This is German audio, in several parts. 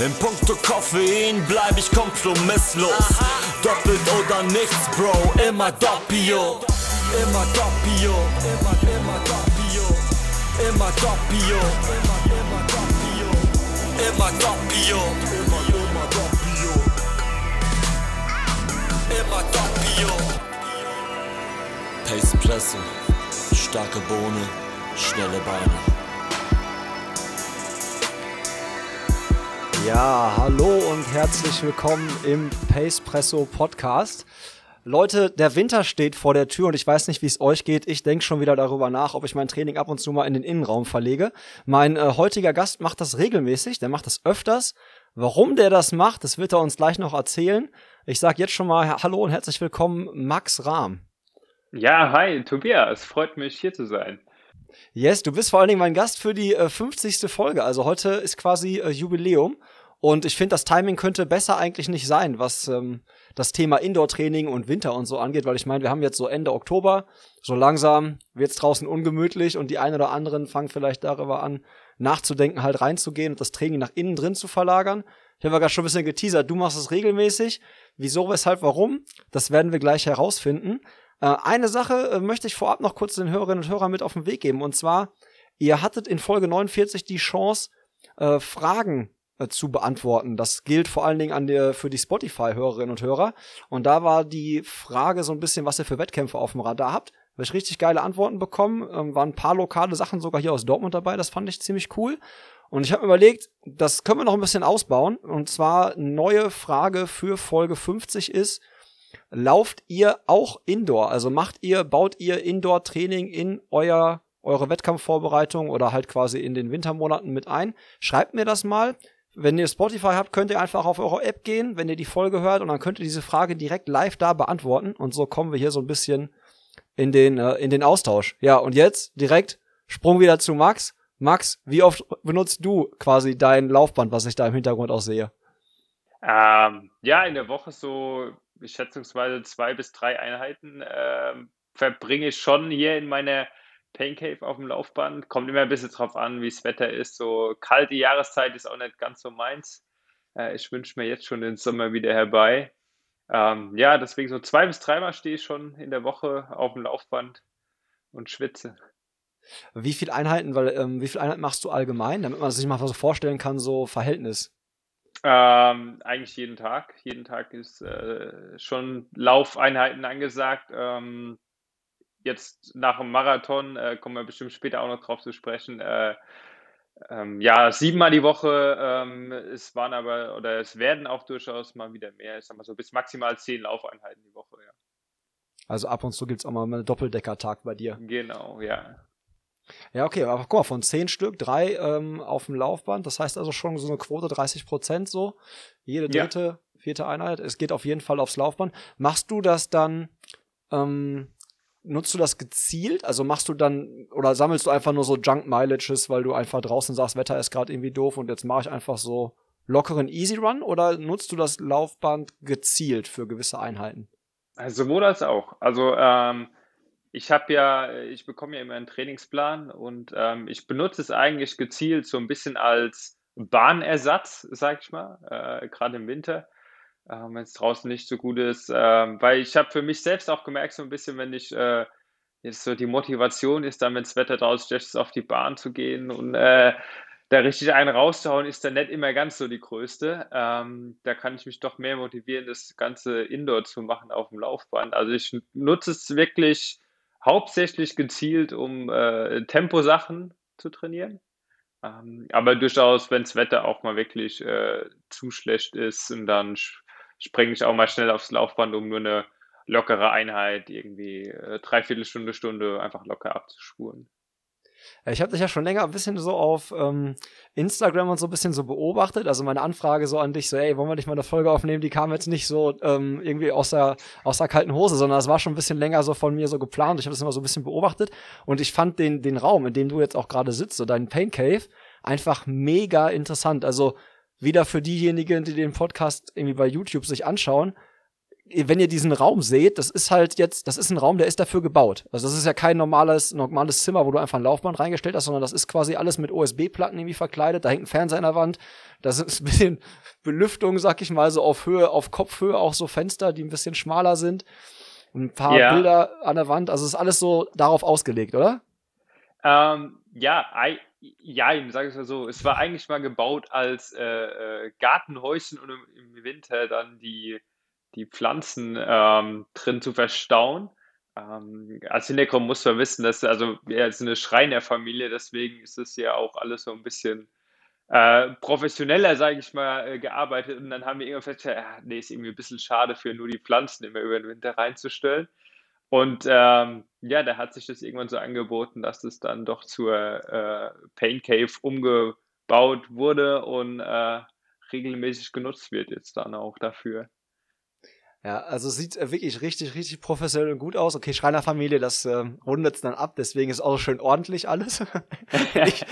In puncto Koffein bleib ich kompromisslos. Doppelt oder nichts, Bro, immer Doppio. Immer Doppio, immer, immer Doppio. Immer Doppio, immer, Doppio. Immer Doppio, immer, Doppio. Immer Doppio. Pace Presse, starke Bohne, schnelle Beine. Ja, hallo und herzlich willkommen im Pacepresso Podcast. Leute, der Winter steht vor der Tür und ich weiß nicht, wie es euch geht. Ich denke schon wieder darüber nach, ob ich mein Training ab und zu mal in den Innenraum verlege. Mein äh, heutiger Gast macht das regelmäßig, der macht das öfters. Warum der das macht, das wird er uns gleich noch erzählen. Ich sage jetzt schon mal Hallo und herzlich willkommen, Max Rahm. Ja, hi, Tobias. Freut mich, hier zu sein. Yes, du bist vor allen Dingen mein Gast für die äh, 50. Folge. Also heute ist quasi äh, Jubiläum. Und ich finde, das Timing könnte besser eigentlich nicht sein, was ähm, das Thema Indoor-Training und Winter und so angeht, weil ich meine, wir haben jetzt so Ende Oktober, so langsam wird's draußen ungemütlich und die einen oder anderen fangen vielleicht darüber an, nachzudenken, halt reinzugehen und das Training nach innen drin zu verlagern. Ich habe ja gerade schon ein bisschen geteasert, du machst es regelmäßig. Wieso, weshalb, warum? Das werden wir gleich herausfinden. Äh, eine Sache äh, möchte ich vorab noch kurz den Hörerinnen und Hörern mit auf den Weg geben. Und zwar, ihr hattet in Folge 49 die Chance, äh, Fragen äh, zu beantworten. Das gilt vor allen Dingen an der, für die Spotify-Hörerinnen und Hörer. Und da war die Frage so ein bisschen, was ihr für Wettkämpfe auf dem Radar habt. Habe ich richtig geile Antworten bekommen. Ähm, waren ein paar lokale Sachen sogar hier aus Dortmund dabei. Das fand ich ziemlich cool. Und ich habe mir überlegt, das können wir noch ein bisschen ausbauen. Und zwar neue Frage für Folge 50 ist, lauft ihr auch Indoor? Also macht ihr, baut ihr Indoor-Training in euer, eure Wettkampfvorbereitung oder halt quasi in den Wintermonaten mit ein? Schreibt mir das mal. Wenn ihr Spotify habt, könnt ihr einfach auf eure App gehen, wenn ihr die Folge hört und dann könnt ihr diese Frage direkt live da beantworten und so kommen wir hier so ein bisschen in den äh, in den Austausch. Ja, und jetzt direkt Sprung wieder zu Max. Max, wie oft benutzt du quasi dein Laufband, was ich da im Hintergrund auch sehe? Ähm, ja, in der Woche so schätzungsweise zwei bis drei Einheiten ähm, verbringe ich schon hier in meiner Pain Cave auf dem Laufband. Kommt immer ein bisschen drauf an, wie das Wetter ist. So kalte Jahreszeit ist auch nicht ganz so meins. Äh, ich wünsche mir jetzt schon den Sommer wieder herbei. Ähm, ja, deswegen so zwei bis dreimal stehe ich schon in der Woche auf dem Laufband und schwitze. Wie viele Einheiten, weil ähm, wie viele Einheiten machst du allgemein, damit man sich mal so vorstellen kann, so Verhältnis? Ähm, eigentlich jeden Tag. Jeden Tag ist äh, schon Laufeinheiten angesagt. Ähm, jetzt nach dem Marathon, äh, kommen wir bestimmt später auch noch drauf zu sprechen, äh, ähm, ja, siebenmal die Woche, ähm, es waren aber, oder es werden auch durchaus mal wieder mehr, ich sag mal so bis maximal zehn Laufeinheiten die Woche, ja. Also ab und zu gibt's auch mal einen Doppeldecker-Tag bei dir. Genau, ja. Ja, okay, aber guck mal, von zehn Stück, drei ähm, auf dem Laufband, das heißt also schon so eine Quote 30 Prozent so. Jede dritte, ja. vierte Einheit, es geht auf jeden Fall aufs Laufband. Machst du das dann, ähm, nutzt du das gezielt? Also machst du dann oder sammelst du einfach nur so Junk Mileages, weil du einfach draußen sagst, Wetter ist gerade irgendwie doof und jetzt mache ich einfach so lockeren Easy Run oder nutzt du das Laufband gezielt für gewisse Einheiten? Also sowohl als auch. Also ähm, ich habe ja, ich bekomme ja immer einen Trainingsplan und ähm, ich benutze es eigentlich gezielt so ein bisschen als Bahnersatz, sag ich mal, äh, gerade im Winter wenn es draußen nicht so gut ist. Äh, weil ich habe für mich selbst auch gemerkt, so ein bisschen, wenn ich äh, jetzt so die Motivation ist, dann, wenn das Wetter draußen ist, auf die Bahn zu gehen und äh, da richtig einen rauszuhauen, ist dann nicht immer ganz so die größte. Ähm, da kann ich mich doch mehr motivieren, das Ganze Indoor zu machen auf dem Laufband. Also ich nutze es wirklich hauptsächlich gezielt, um äh, Temposachen zu trainieren. Ähm, aber durchaus, wenn das Wetter auch mal wirklich äh, zu schlecht ist und dann springe ich auch mal schnell aufs Laufband, um nur eine lockere Einheit, irgendwie äh, dreiviertel Stunde, Stunde einfach locker abzuspuren. Ich habe dich ja schon länger ein bisschen so auf ähm, Instagram und so ein bisschen so beobachtet. Also meine Anfrage so an dich, so, ey, wollen wir nicht mal eine Folge aufnehmen? Die kam jetzt nicht so ähm, irgendwie aus der, aus der kalten Hose, sondern das war schon ein bisschen länger so von mir so geplant. Ich habe das immer so ein bisschen beobachtet und ich fand den, den Raum, in dem du jetzt auch gerade sitzt, so deinen Pain Cave, einfach mega interessant. Also wieder für diejenigen, die den Podcast irgendwie bei YouTube sich anschauen, wenn ihr diesen Raum seht, das ist halt jetzt, das ist ein Raum, der ist dafür gebaut. Also das ist ja kein normales, normales Zimmer, wo du einfach ein Laufband reingestellt hast, sondern das ist quasi alles mit USB-Platten irgendwie verkleidet. Da hängt ein Fernseher an der Wand. Das ist ein bisschen Belüftung, sag ich mal, so auf Höhe, auf Kopfhöhe, auch so Fenster, die ein bisschen schmaler sind. Ein paar ja. Bilder an der Wand. Also ist alles so darauf ausgelegt, oder? Ähm, ja, ja, sage ich mal so. Es war eigentlich mal gebaut als äh, äh, Gartenhäuschen und im, im Winter dann die die Pflanzen ähm, drin zu verstauen. Ähm, als Hintergrund muss man wissen, dass also wir sind eine Schreinerfamilie, deswegen ist es ja auch alles so ein bisschen äh, professioneller, sage ich mal, äh, gearbeitet. Und dann haben wir irgendwann festgestellt, ja, nee, ist irgendwie ein bisschen schade für nur die Pflanzen immer über den Winter reinzustellen. Und ähm, ja, da hat sich das irgendwann so angeboten, dass es dann doch zur äh, Pain Cave umgebaut wurde und äh, regelmäßig genutzt wird jetzt dann auch dafür. Ja, also sieht äh, wirklich richtig, richtig professionell und gut aus. Okay, Schreinerfamilie, das äh, rundet es dann ab, deswegen ist auch schön ordentlich alles. ich,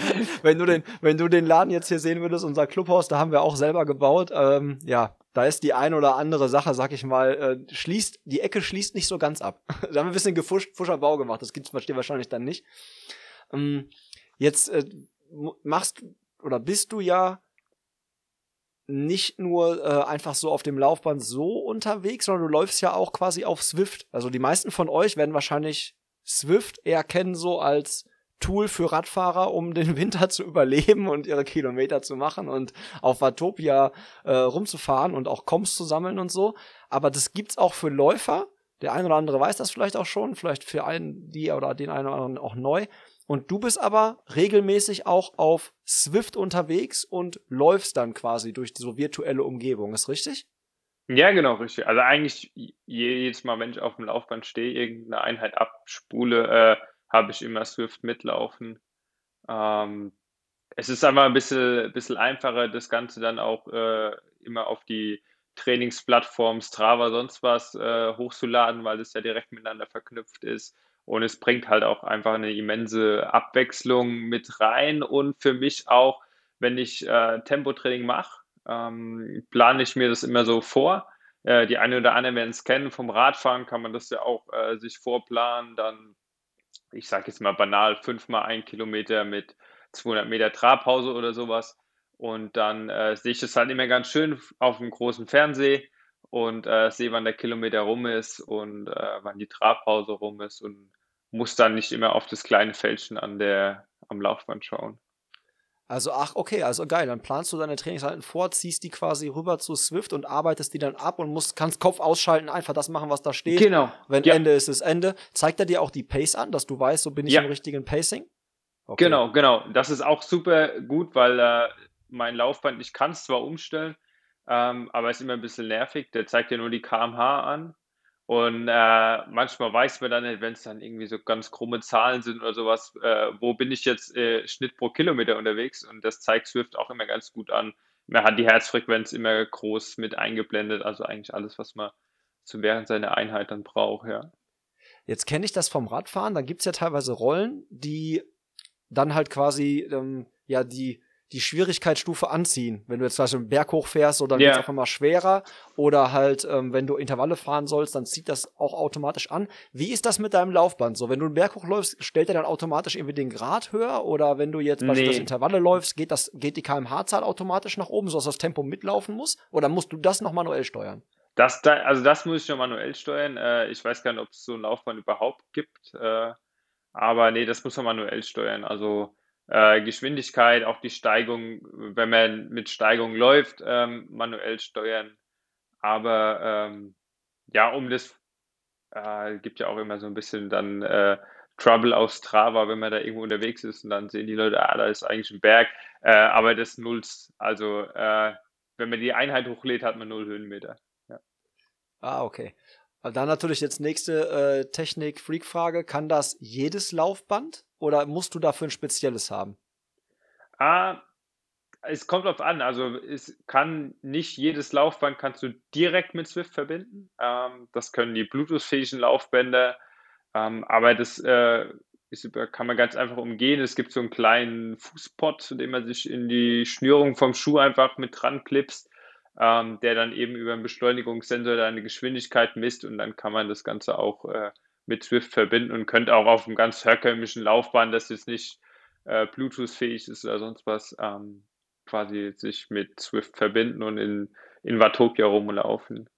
wenn, du den, wenn du den Laden jetzt hier sehen würdest, unser Clubhaus, da haben wir auch selber gebaut. Ähm, ja, da ist die ein oder andere Sache, sag ich mal, äh, schließt, die Ecke schließt nicht so ganz ab. da haben wir ein bisschen gefuscht, Fuscher Bau gemacht, das gibt's wahrscheinlich dann nicht. Ähm, jetzt äh, machst oder bist du ja nicht nur äh, einfach so auf dem Laufband so unterwegs, sondern du läufst ja auch quasi auf Swift. Also die meisten von euch werden wahrscheinlich Swift eher kennen so als Tool für Radfahrer, um den Winter zu überleben und ihre Kilometer zu machen und auf Watopia äh, rumzufahren und auch Koms zu sammeln und so. Aber das gibt's auch für Läufer. Der eine oder andere weiß das vielleicht auch schon, vielleicht für einen, die oder den einen oder anderen auch neu. Und du bist aber regelmäßig auch auf Swift unterwegs und läufst dann quasi durch so virtuelle Umgebung, ist richtig? Ja, genau, richtig. Also eigentlich jedes Mal, wenn ich auf dem Laufband stehe, irgendeine Einheit abspule, äh, habe ich immer Swift mitlaufen. Ähm, es ist einfach ein bisschen, bisschen einfacher, das Ganze dann auch äh, immer auf die Trainingsplattform Strava, sonst was äh, hochzuladen, weil es ja direkt miteinander verknüpft ist. Und es bringt halt auch einfach eine immense Abwechslung mit rein. Und für mich auch, wenn ich äh, Tempotraining mache, ähm, plane ich mir das immer so vor. Äh, die eine oder andere werden es kennen. Vom Radfahren kann man das ja auch äh, sich vorplanen. Dann, ich sage jetzt mal banal, fünfmal ein Kilometer mit 200 Meter Trabpause oder sowas. Und dann äh, sehe ich das halt immer ganz schön auf dem großen Fernseher und äh, sehe, wann der Kilometer rum ist und äh, wann die Trabpause rum ist und muss dann nicht immer auf das kleine Fältchen an der, am Laufband schauen. Also, ach, okay, also geil. Dann planst du deine Trainingshalten vor, ziehst die quasi rüber zu Swift und arbeitest die dann ab und musst, kannst Kopf ausschalten, einfach das machen, was da steht. Genau. Wenn ja. Ende ist, ist Ende. Zeigt er dir auch die Pace an, dass du weißt, so bin ich ja. im richtigen Pacing? Okay. Genau, genau. Das ist auch super gut, weil äh, mein Laufband, ich kann es zwar umstellen, ähm, aber ist immer ein bisschen nervig. Der zeigt ja nur die kmh an. Und äh, manchmal weiß man dann nicht, wenn es dann irgendwie so ganz krumme Zahlen sind oder sowas, äh, wo bin ich jetzt äh, Schnitt pro Kilometer unterwegs? Und das zeigt Swift auch immer ganz gut an. Man hat die Herzfrequenz immer groß mit eingeblendet, also eigentlich alles, was man so während seiner Einheit dann braucht, ja. Jetzt kenne ich das vom Radfahren, da gibt es ja teilweise Rollen, die dann halt quasi ähm, ja die die Schwierigkeitsstufe anziehen. Wenn du jetzt zum Beispiel einen Berg hochfährst, so, dann yeah. wird es auf einmal schwerer. Oder halt, ähm, wenn du Intervalle fahren sollst, dann zieht das auch automatisch an. Wie ist das mit deinem Laufband? So, wenn du einen Berg hochläufst, stellt er dann automatisch irgendwie den Grad höher? Oder wenn du jetzt nee. das Intervalle läufst, geht das, geht die kmh-Zahl automatisch nach oben, sodass das Tempo mitlaufen muss? Oder musst du das noch manuell steuern? Das, da, also das muss ich noch manuell steuern. Äh, ich weiß gar nicht, ob es so ein Laufband überhaupt gibt. Äh, aber nee, das muss man manuell steuern. Also äh, Geschwindigkeit, auch die Steigung, wenn man mit Steigung läuft, ähm, manuell steuern. Aber ähm, ja, um das äh, gibt ja auch immer so ein bisschen dann äh, Trouble auf Strava, wenn man da irgendwo unterwegs ist und dann sehen die Leute, ah, da ist eigentlich ein Berg, äh, aber das nulls. Also äh, wenn man die Einheit hochlädt, hat man null Höhenmeter. Ja. Ah, okay. Dann natürlich jetzt nächste äh, Technik-Freak-Frage. Kann das jedes Laufband oder musst du dafür ein spezielles haben? Ah, es kommt drauf an. Also es kann nicht jedes Laufband kannst du direkt mit Swift verbinden. Ähm, das können die Bluetooth-fähigen Laufbänder. Ähm, aber das äh, ist, kann man ganz einfach umgehen. Es gibt so einen kleinen Fußpot, den man sich in die Schnürung vom Schuh einfach mit dran klipst. Ähm, der dann eben über einen Beschleunigungssensor deine Geschwindigkeit misst und dann kann man das Ganze auch äh, mit Swift verbinden und könnte auch auf einem ganz herkömmlichen Laufbahn, das jetzt nicht äh, Bluetooth-fähig ist oder sonst was, ähm, quasi sich mit Swift verbinden und in, in Watopia rumlaufen.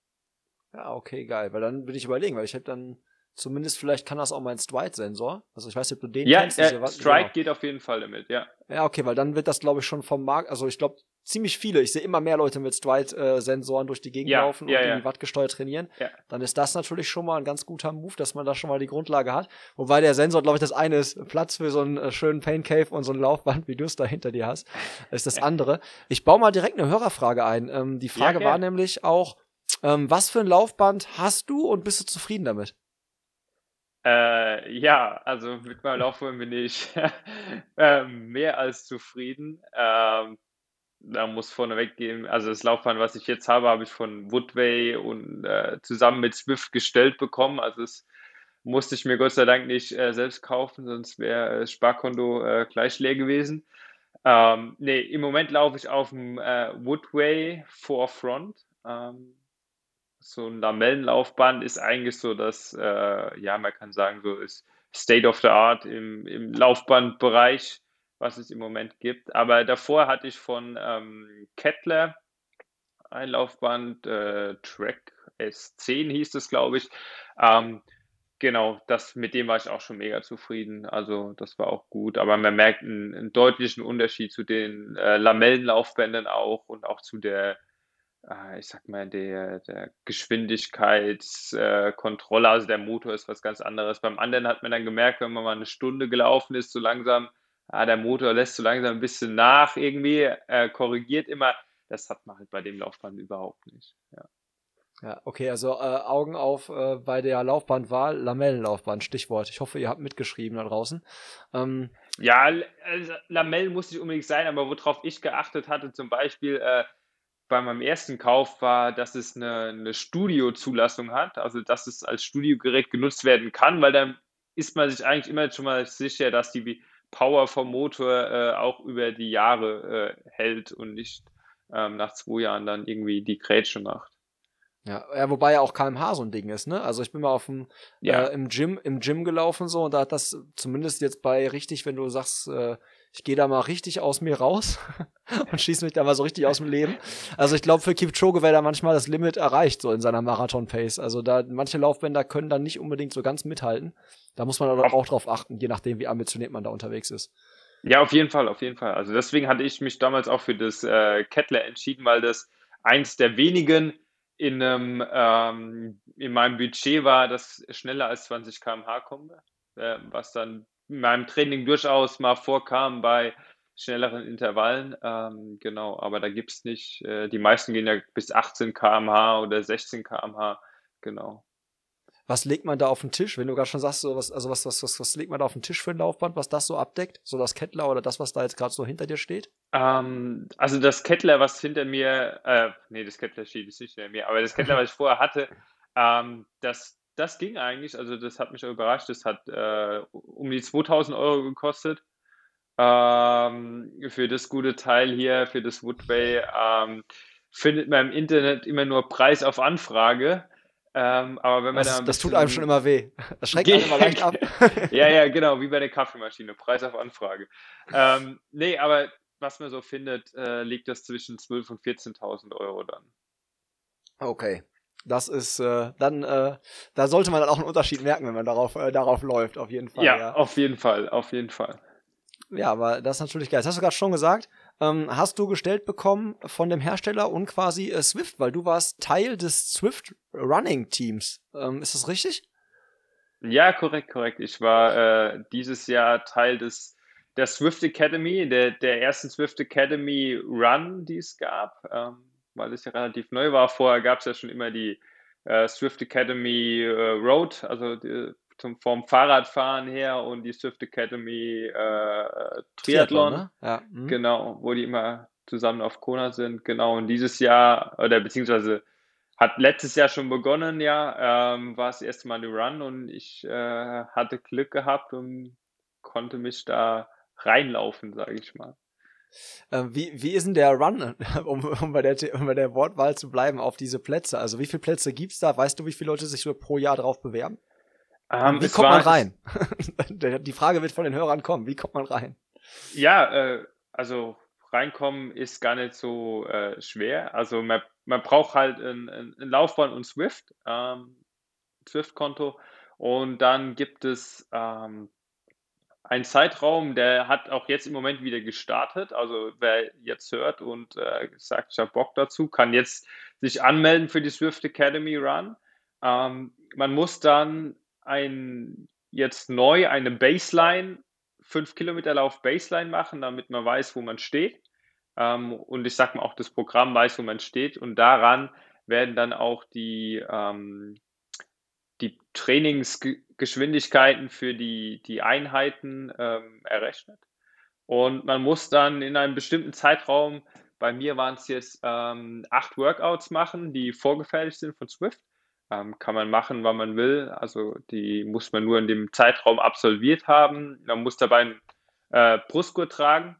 Ja, okay, geil. Weil dann würde ich überlegen, weil ich habe dann zumindest vielleicht kann das auch mein Stride-Sensor. Also ich weiß nicht, ob du den ja, kennst. Ja, Stride genau. geht auf jeden Fall damit, ja. Ja, okay, weil dann wird das, glaube ich, schon vom Markt, also ich glaube, ziemlich viele. Ich sehe immer mehr Leute mit Stride-Sensoren durch die Gegend ja, laufen ja, und ja. die Watt gesteuert trainieren. Dann ist das natürlich schon mal ein ganz guter Move, dass man da schon mal die Grundlage hat. Wobei der Sensor, glaube ich, das eine ist Platz für so einen äh, schönen Pain Cave und so ein Laufband, wie du es da hinter dir hast, ist das andere. Ich baue mal direkt eine Hörerfrage ein. Ähm, die Frage war nämlich auch, ähm, was für ein Laufband hast du und bist du zufrieden damit? Äh, ja, also mit meinem Laufbahn bin ich ähm, mehr als zufrieden. Ähm, da muss vorneweg gehen, also das Laufband, was ich jetzt habe, habe ich von Woodway und äh, zusammen mit Swift gestellt bekommen. Also es musste ich mir Gott sei Dank nicht äh, selbst kaufen, sonst wäre das Sparkonto äh, gleich leer gewesen. Ähm, nee, im Moment laufe ich auf dem äh, Woodway Forefront. Ähm, so ein Lamellenlaufband ist eigentlich so das, äh, ja, man kann sagen, so ist State of the Art im, im Laufbandbereich, was es im Moment gibt. Aber davor hatte ich von ähm, Kettler ein Laufband, äh, Track S10 hieß es, glaube ich. Ähm, genau, das, mit dem war ich auch schon mega zufrieden. Also das war auch gut. Aber man merkt einen, einen deutlichen Unterschied zu den äh, Lamellenlaufbändern auch und auch zu der äh, ich sag mal, der, der Geschwindigkeitskontrolle, also der Motor ist was ganz anderes. Beim anderen hat man dann gemerkt, wenn man mal eine Stunde gelaufen ist, so langsam, ah, der Motor lässt so langsam ein bisschen nach irgendwie, äh, korrigiert immer. Das hat man halt bei dem Laufband überhaupt nicht. Ja. Ja, okay, also äh, Augen auf äh, bei der Laufbandwahl, Lamellenlaufband, Stichwort. Ich hoffe, ihr habt mitgeschrieben da draußen. Ähm, Ja, also Lamellen muss nicht unbedingt sein, aber worauf ich geachtet hatte, zum Beispiel äh, bei meinem ersten Kauf, war, dass es eine, eine Studio-Zulassung hat, also dass es als Studiogerät genutzt werden kann, weil dann ist man sich eigentlich immer schon mal sicher, dass die Power vom Motor äh, auch über die Jahre äh, hält und nicht ähm, nach zwei Jahren dann irgendwie die Grätsche macht. Ja, ja, wobei ja auch kmh so ein Ding ist, ne? Also ich bin mal auf dem Ja. äh, im Gym im Gym gelaufen so und da hat das zumindest jetzt bei richtig, wenn du sagst, äh, ich gehe da mal richtig aus mir raus und schieße mich da mal so richtig aus dem Leben. Also ich glaube für Kipchoge wäre da manchmal das Limit erreicht so in seiner Marathon Pace. Also da manche Laufbänder können dann nicht unbedingt so ganz mithalten. Da muss man aber auch drauf achten, je nachdem wie ambitioniert man da unterwegs ist. Ja, auf jeden Fall, auf jeden Fall. Also deswegen hatte ich mich damals auch für das äh, Kettler entschieden, weil das eins der wenigen in, einem, ähm, in meinem Budget war, das schneller als 20 km/h kommt, äh, was dann in meinem Training durchaus mal vorkam bei schnelleren Intervallen. Ähm, genau, aber da gibt es nicht, äh, die meisten gehen ja bis 18 km/h oder 16 km/h. Genau. Was legt man da auf den Tisch, wenn du gerade schon sagst, so was, also was, was, was, was legt man da auf den Tisch für ein Laufband, was das so abdeckt? So das Kettler oder das, was da jetzt gerade so hinter dir steht? Ähm, also das Kettler, was hinter mir, äh, nee, das Kettler steht nicht hinter mir, aber das Kettler, was ich vorher hatte, ähm, das, das ging eigentlich, also das hat mich auch überrascht, das hat äh, um die 2000 Euro gekostet. Ähm, für das gute Teil hier, für das Woodway, ähm, findet man im Internet immer nur Preis auf Anfrage. Ähm, aber wenn man da Das, ein das tut einem schon immer weh. Das schreckt einen immer leicht ab. ja, ja, genau, wie bei der Kaffeemaschine, Preis auf Anfrage. Ähm, nee, aber was man so findet, äh, liegt das zwischen 12.000 und 14.000 Euro dann. Okay. Das ist äh, dann, äh, da sollte man dann auch einen Unterschied merken, wenn man darauf, äh, darauf läuft, auf jeden Fall. Ja, Ja, auf jeden Fall, auf jeden Fall. ja aber das ist natürlich geil. Das hast du gerade schon gesagt. Ähm, hast du gestellt bekommen von dem Hersteller und quasi äh, Swift, weil du warst Teil des Swift Running Teams. Ähm, ist das richtig? Ja, korrekt, korrekt. Ich war äh, dieses Jahr Teil des der Swift Academy, der, der ersten Swift Academy Run, die es gab, ähm, weil es ja relativ neu war. Vorher gab es ja schon immer die äh, Swift Academy äh, Road, also die, zum, vom Fahrradfahren her und die Swift Academy äh, Triathlon. ne? Ja. mhm. Genau, wo die immer zusammen auf Kona sind. Genau, und dieses Jahr, oder beziehungsweise hat letztes Jahr schon begonnen, ja, ähm, war das erste Mal eine Run und ich äh, hatte Glück gehabt und konnte mich da reinlaufen, sage ich mal. Äh, wie, wie ist denn der Run, um, um, bei der, um bei der Wortwahl zu bleiben, auf diese Plätze? Also wie viele Plätze gibt's da? Weißt du, wie viele Leute sich so pro Jahr drauf bewerben? Ähm, wie kommt man rein? Die Frage wird von den Hörern kommen. Wie kommt man rein? Ja, äh, also reinkommen ist gar nicht so äh, schwer. Also man, man braucht halt ein, ein, ein Laufbahn und Swift, ähm, Swift-Konto. Und dann gibt es ähm, einen Zeitraum, der hat auch jetzt im Moment wieder gestartet. Also wer jetzt hört und äh, sagt, ich habe Bock dazu, kann jetzt sich anmelden für die Swift Academy Run. Ähm, man muss dann ein, jetzt neu eine Baseline, 5 Kilometer Lauf Baseline machen, damit man weiß, wo man steht. Ähm, und ich sag mal auch das Programm weiß, wo man steht. Und daran werden dann auch die, ähm, die Trainingsgeschwindigkeiten für die, die Einheiten ähm, errechnet. Und man muss dann in einem bestimmten Zeitraum, bei mir waren es jetzt ähm, acht Workouts machen, die vorgefertigt sind von Swift. Ähm, kann man machen, wann man will. Also die muss man nur in dem Zeitraum absolviert haben. Man muss dabei einen äh, Brustgurt tragen,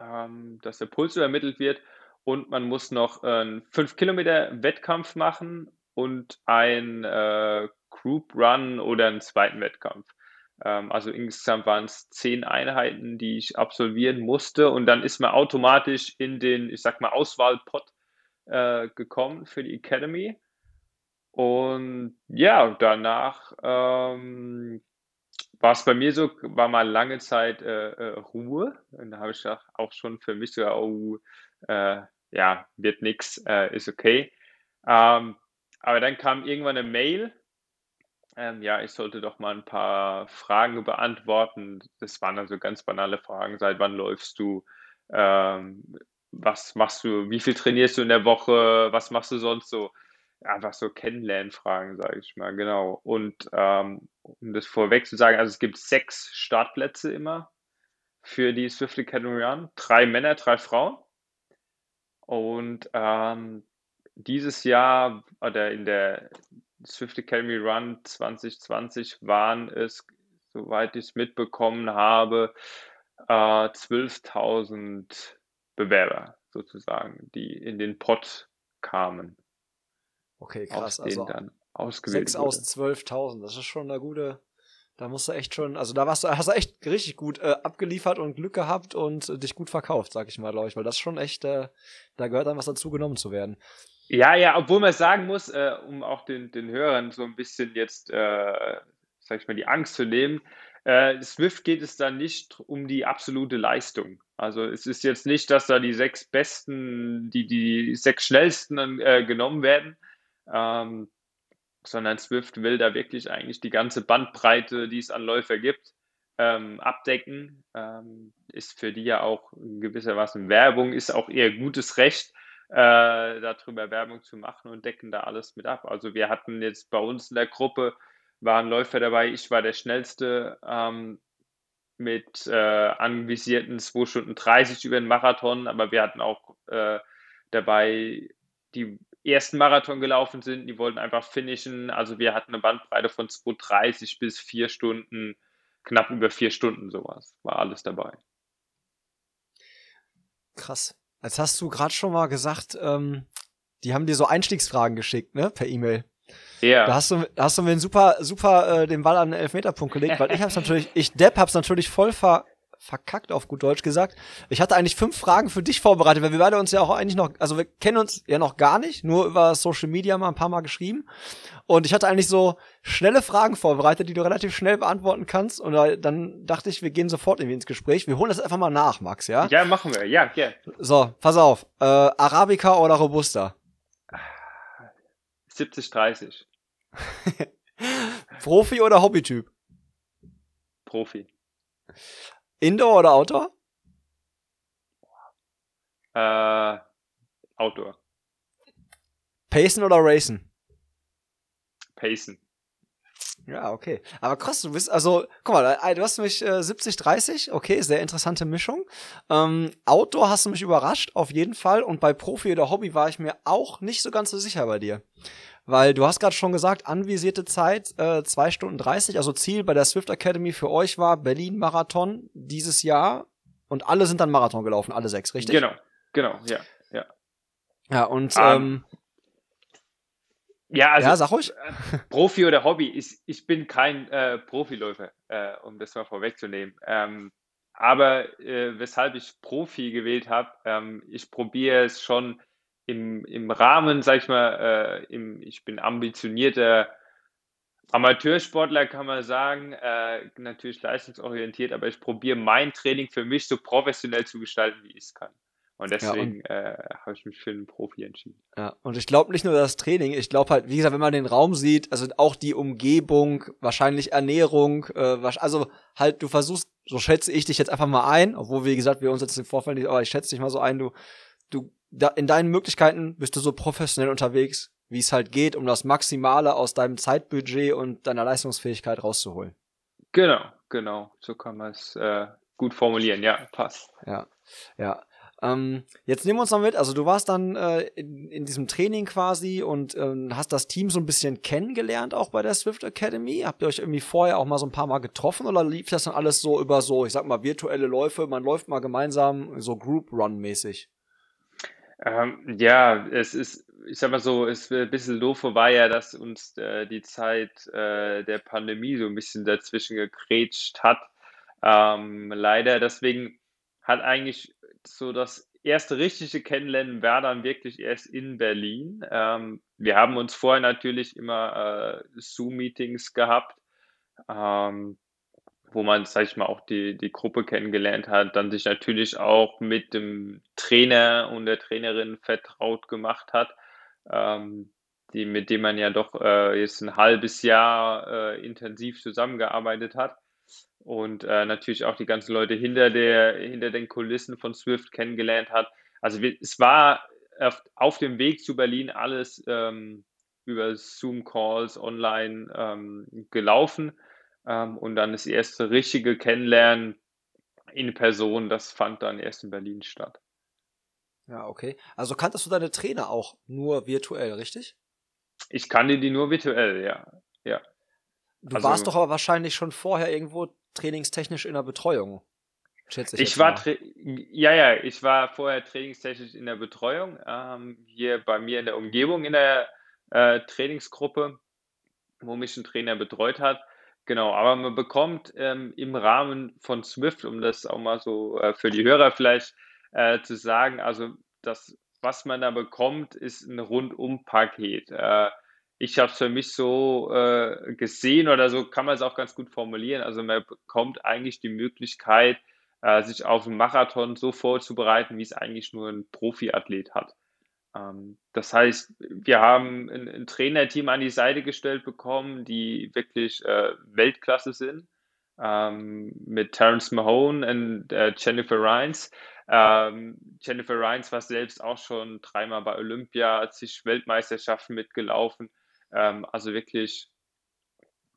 ähm, dass der Puls übermittelt wird. Und man muss noch einen 5 Kilometer Wettkampf machen und ein äh, Group Run oder einen zweiten Wettkampf. Ähm, also insgesamt waren es zehn Einheiten, die ich absolvieren musste. Und dann ist man automatisch in den, ich sag mal, Auswahlpot äh, gekommen für die Academy. Und ja, danach ähm, war es bei mir so, war mal lange Zeit äh, äh, Ruhe. Und da habe ich auch schon für mich so, oh, äh, ja, wird nix, äh, ist okay. Ähm, aber dann kam irgendwann eine Mail. Ähm, ja, ich sollte doch mal ein paar Fragen beantworten. Das waren also ganz banale Fragen. Seit wann läufst du? Ähm, was machst du? Wie viel trainierst du in der Woche? Was machst du sonst so? Einfach so Kennenlernfragen, sage ich mal, genau. Und ähm, um das vorweg zu sagen, also es gibt sechs Startplätze immer für die Swift Academy Run, drei Männer, drei Frauen. Und ähm, dieses Jahr oder in der Swift Academy Run 2020 waren es, soweit ich es mitbekommen habe, äh, 12.000 Bewerber sozusagen, die in den Pot kamen. Okay, krass. also 6 aus 12.000, das ist schon eine gute. Da musst du echt schon, also da warst du, hast du echt richtig gut äh, abgeliefert und Glück gehabt und äh, dich gut verkauft, sag ich mal, glaube ich, weil das schon echt, äh, da gehört dann was dazu genommen zu werden. Ja, ja, obwohl man sagen muss, äh, um auch den, den Hörern so ein bisschen jetzt, äh, sag ich mal, die Angst zu nehmen, äh, Swift geht es da nicht um die absolute Leistung. Also es ist jetzt nicht, dass da die sechs besten, die, die sechs schnellsten genommen werden, ähm, sondern Swift will da wirklich eigentlich die ganze Bandbreite, die es an Läufer gibt, ähm, abdecken. Ähm, ist für die ja auch gewissermaßen Werbung, ist auch ihr gutes Recht, äh, darüber Werbung zu machen und decken da alles mit ab. Also wir hatten jetzt bei uns in der Gruppe, waren Läufer dabei, ich war der schnellste ähm, mit äh, anvisierten 2 Stunden 30 über den Marathon, aber wir hatten auch äh, dabei die ersten Marathon gelaufen sind, die wollten einfach finishen. Also wir hatten eine Bandbreite von 2,30 bis 4 Stunden, knapp über 4 Stunden sowas. War alles dabei. Krass. Jetzt hast du gerade schon mal gesagt, ähm, die haben dir so Einstiegsfragen geschickt, ne, per E-Mail. Ja. Da hast du, da hast du mir einen super, super äh, den Ball an den Elfmeterpunkt gelegt, weil ich hab's natürlich, ich Depp hab's natürlich voll ver, verkackt, auf gut Deutsch gesagt. Ich hatte eigentlich fünf Fragen für dich vorbereitet, weil wir beide uns ja auch eigentlich noch, also wir kennen uns ja noch gar nicht, nur über Social Media mal ein paar Mal geschrieben. Und ich hatte eigentlich so schnelle Fragen vorbereitet, die du relativ schnell beantworten kannst. Und dann dachte ich, wir gehen sofort irgendwie ins Gespräch. Wir holen das einfach mal nach, Max, ja? Ja, machen wir, ja, ja. So, pass auf. Äh, Arabica oder Robusta? 70, 30. Profi oder Hobbytyp? Profi. Indoor oder Outdoor? Äh, Outdoor. Pacen oder Racen? Pacen. Ja, okay. Aber krass, du bist, also, guck mal, äh, du hast mich äh, 70, 30, okay, sehr interessante Mischung. Ähm, Outdoor hast du mich überrascht, auf jeden Fall. Und bei Profi oder Hobby war ich mir auch nicht so ganz so sicher bei dir. Weil du hast gerade schon gesagt, anvisierte Zeit äh, 2 Stunden 30. Also Ziel bei der Swift Academy für euch war Berlin-Marathon dieses Jahr. und alle sind dann Marathon gelaufen, alle sechs, richtig? Genau, genau, ja, ja. Ja, und Ähm, ähm, Ja, also ja, sag ruhig. äh, Profi oder Hobby, ich, ich bin kein äh, Profiläufer, äh, um das mal vorwegzunehmen. Ähm, aber äh, weshalb ich Profi gewählt habe, ähm, ich probiere es schon im, im Rahmen, sag ich mal, äh, im, ich bin ambitionierter Amateursportler, kann man sagen, äh, natürlich leistungsorientiert, aber ich probiere mein Training für mich so professionell zu gestalten, wie ich es kann. Und Ja, deswegen äh, habe ich mich für einen Profi entschieden. Ja, und ich glaube nicht nur das Training, ich glaube halt, wie gesagt, wenn man den Raum sieht, also auch die Umgebung, wahrscheinlich Ernährung, äh, also halt, du versuchst, so schätze ich dich jetzt einfach mal ein, obwohl, wie gesagt, wir uns jetzt im Vorfeld nicht, aber ich schätze dich mal so ein, du, du, da, in deinen Möglichkeiten bist du so professionell unterwegs, wie es halt geht, um das Maximale aus deinem Zeitbudget und deiner Leistungsfähigkeit rauszuholen. Genau, genau, so kann man es äh, gut formulieren. Ja, passt. Ja, ja. Ähm, jetzt nehmen wir uns mal mit, also du warst dann äh, in, in diesem Training quasi und ähm, hast das Team so ein bisschen kennengelernt auch bei der Swift Academy. Habt ihr euch irgendwie vorher auch mal so ein paar Mal getroffen oder lief das dann alles so über so, ich sag mal, virtuelle Läufe? Man läuft mal gemeinsam so Group Run mäßig. Ähm, ja, es ist, ich sag mal so, es ein bisschen doof war ja, dass uns äh, die Zeit äh, der Pandemie so ein bisschen dazwischen gegrätscht hat. Ähm, leider, deswegen hat eigentlich so das erste richtige Kennenlernen war dann wirklich erst in Berlin. Ähm, wir haben uns vorher natürlich immer äh, Zoom-Meetings gehabt. Ähm, wo man, sag ich mal, auch die, die Gruppe kennengelernt hat, dann sich natürlich auch mit dem Trainer und der Trainerin vertraut gemacht hat, ähm, die, mit dem man ja doch äh, jetzt ein halbes Jahr äh, intensiv zusammengearbeitet hat und äh, natürlich auch die ganzen Leute hinter der, hinter den Kulissen von Swift kennengelernt hat. Also es war auf, auf dem Weg zu Berlin alles ähm, über Zoom-Calls online ähm, gelaufen. Ähm, und dann das erste richtige Kennenlernen in Person, das fand dann erst in Berlin statt. Ja, okay. Also kanntest du deine Trainer auch nur virtuell, richtig? Ich kannte die nur virtuell, ja. Ja. Du Also- warst doch aber wahrscheinlich schon vorher irgendwo trainingstechnisch in der Betreuung. Schätze ich Ich war, ja, ja, ich war vorher trainingstechnisch in der Betreuung, ähm, hier bei mir in der Umgebung in der äh, Trainingsgruppe, wo mich ein Trainer betreut hat. Genau, aber man bekommt ähm, im Rahmen von Swift, um das auch mal so äh, für die Hörer vielleicht äh, zu sagen, also das, was man da bekommt, ist ein Rundum-Paket. Äh, ich habe es für mich so äh, gesehen oder so kann man es auch ganz gut formulieren. Also man bekommt eigentlich die Möglichkeit, äh, sich auf einen Marathon so vorzubereiten, wie es eigentlich nur ein Profiathlet hat. Ähm, das heißt, wir haben ein, ein Trainerteam an die Seite gestellt bekommen, die wirklich äh, Weltklasse sind, ähm, mit Terence Mahone und äh, Jennifer Rines. Ähm, Jennifer Rines war selbst auch schon dreimal bei Olympia, hat sich Weltmeisterschaften mitgelaufen. Ähm, also wirklich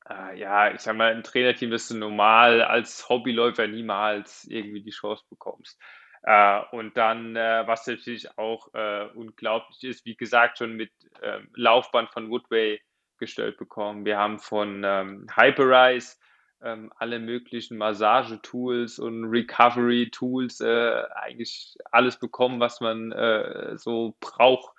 äh, ja, ich sag mal, ein Trainerteam, das du normal als Hobbyläufer niemals irgendwie die Chance bekommst. Äh, und dann, äh, was natürlich auch äh, unglaublich ist, wie gesagt, schon mit ähm, Laufband von Woodway gestellt bekommen. Wir haben von ähm, Hyperice ähm, alle möglichen Massagetools und Recovery-Tools, äh, eigentlich alles bekommen, was man äh, so braucht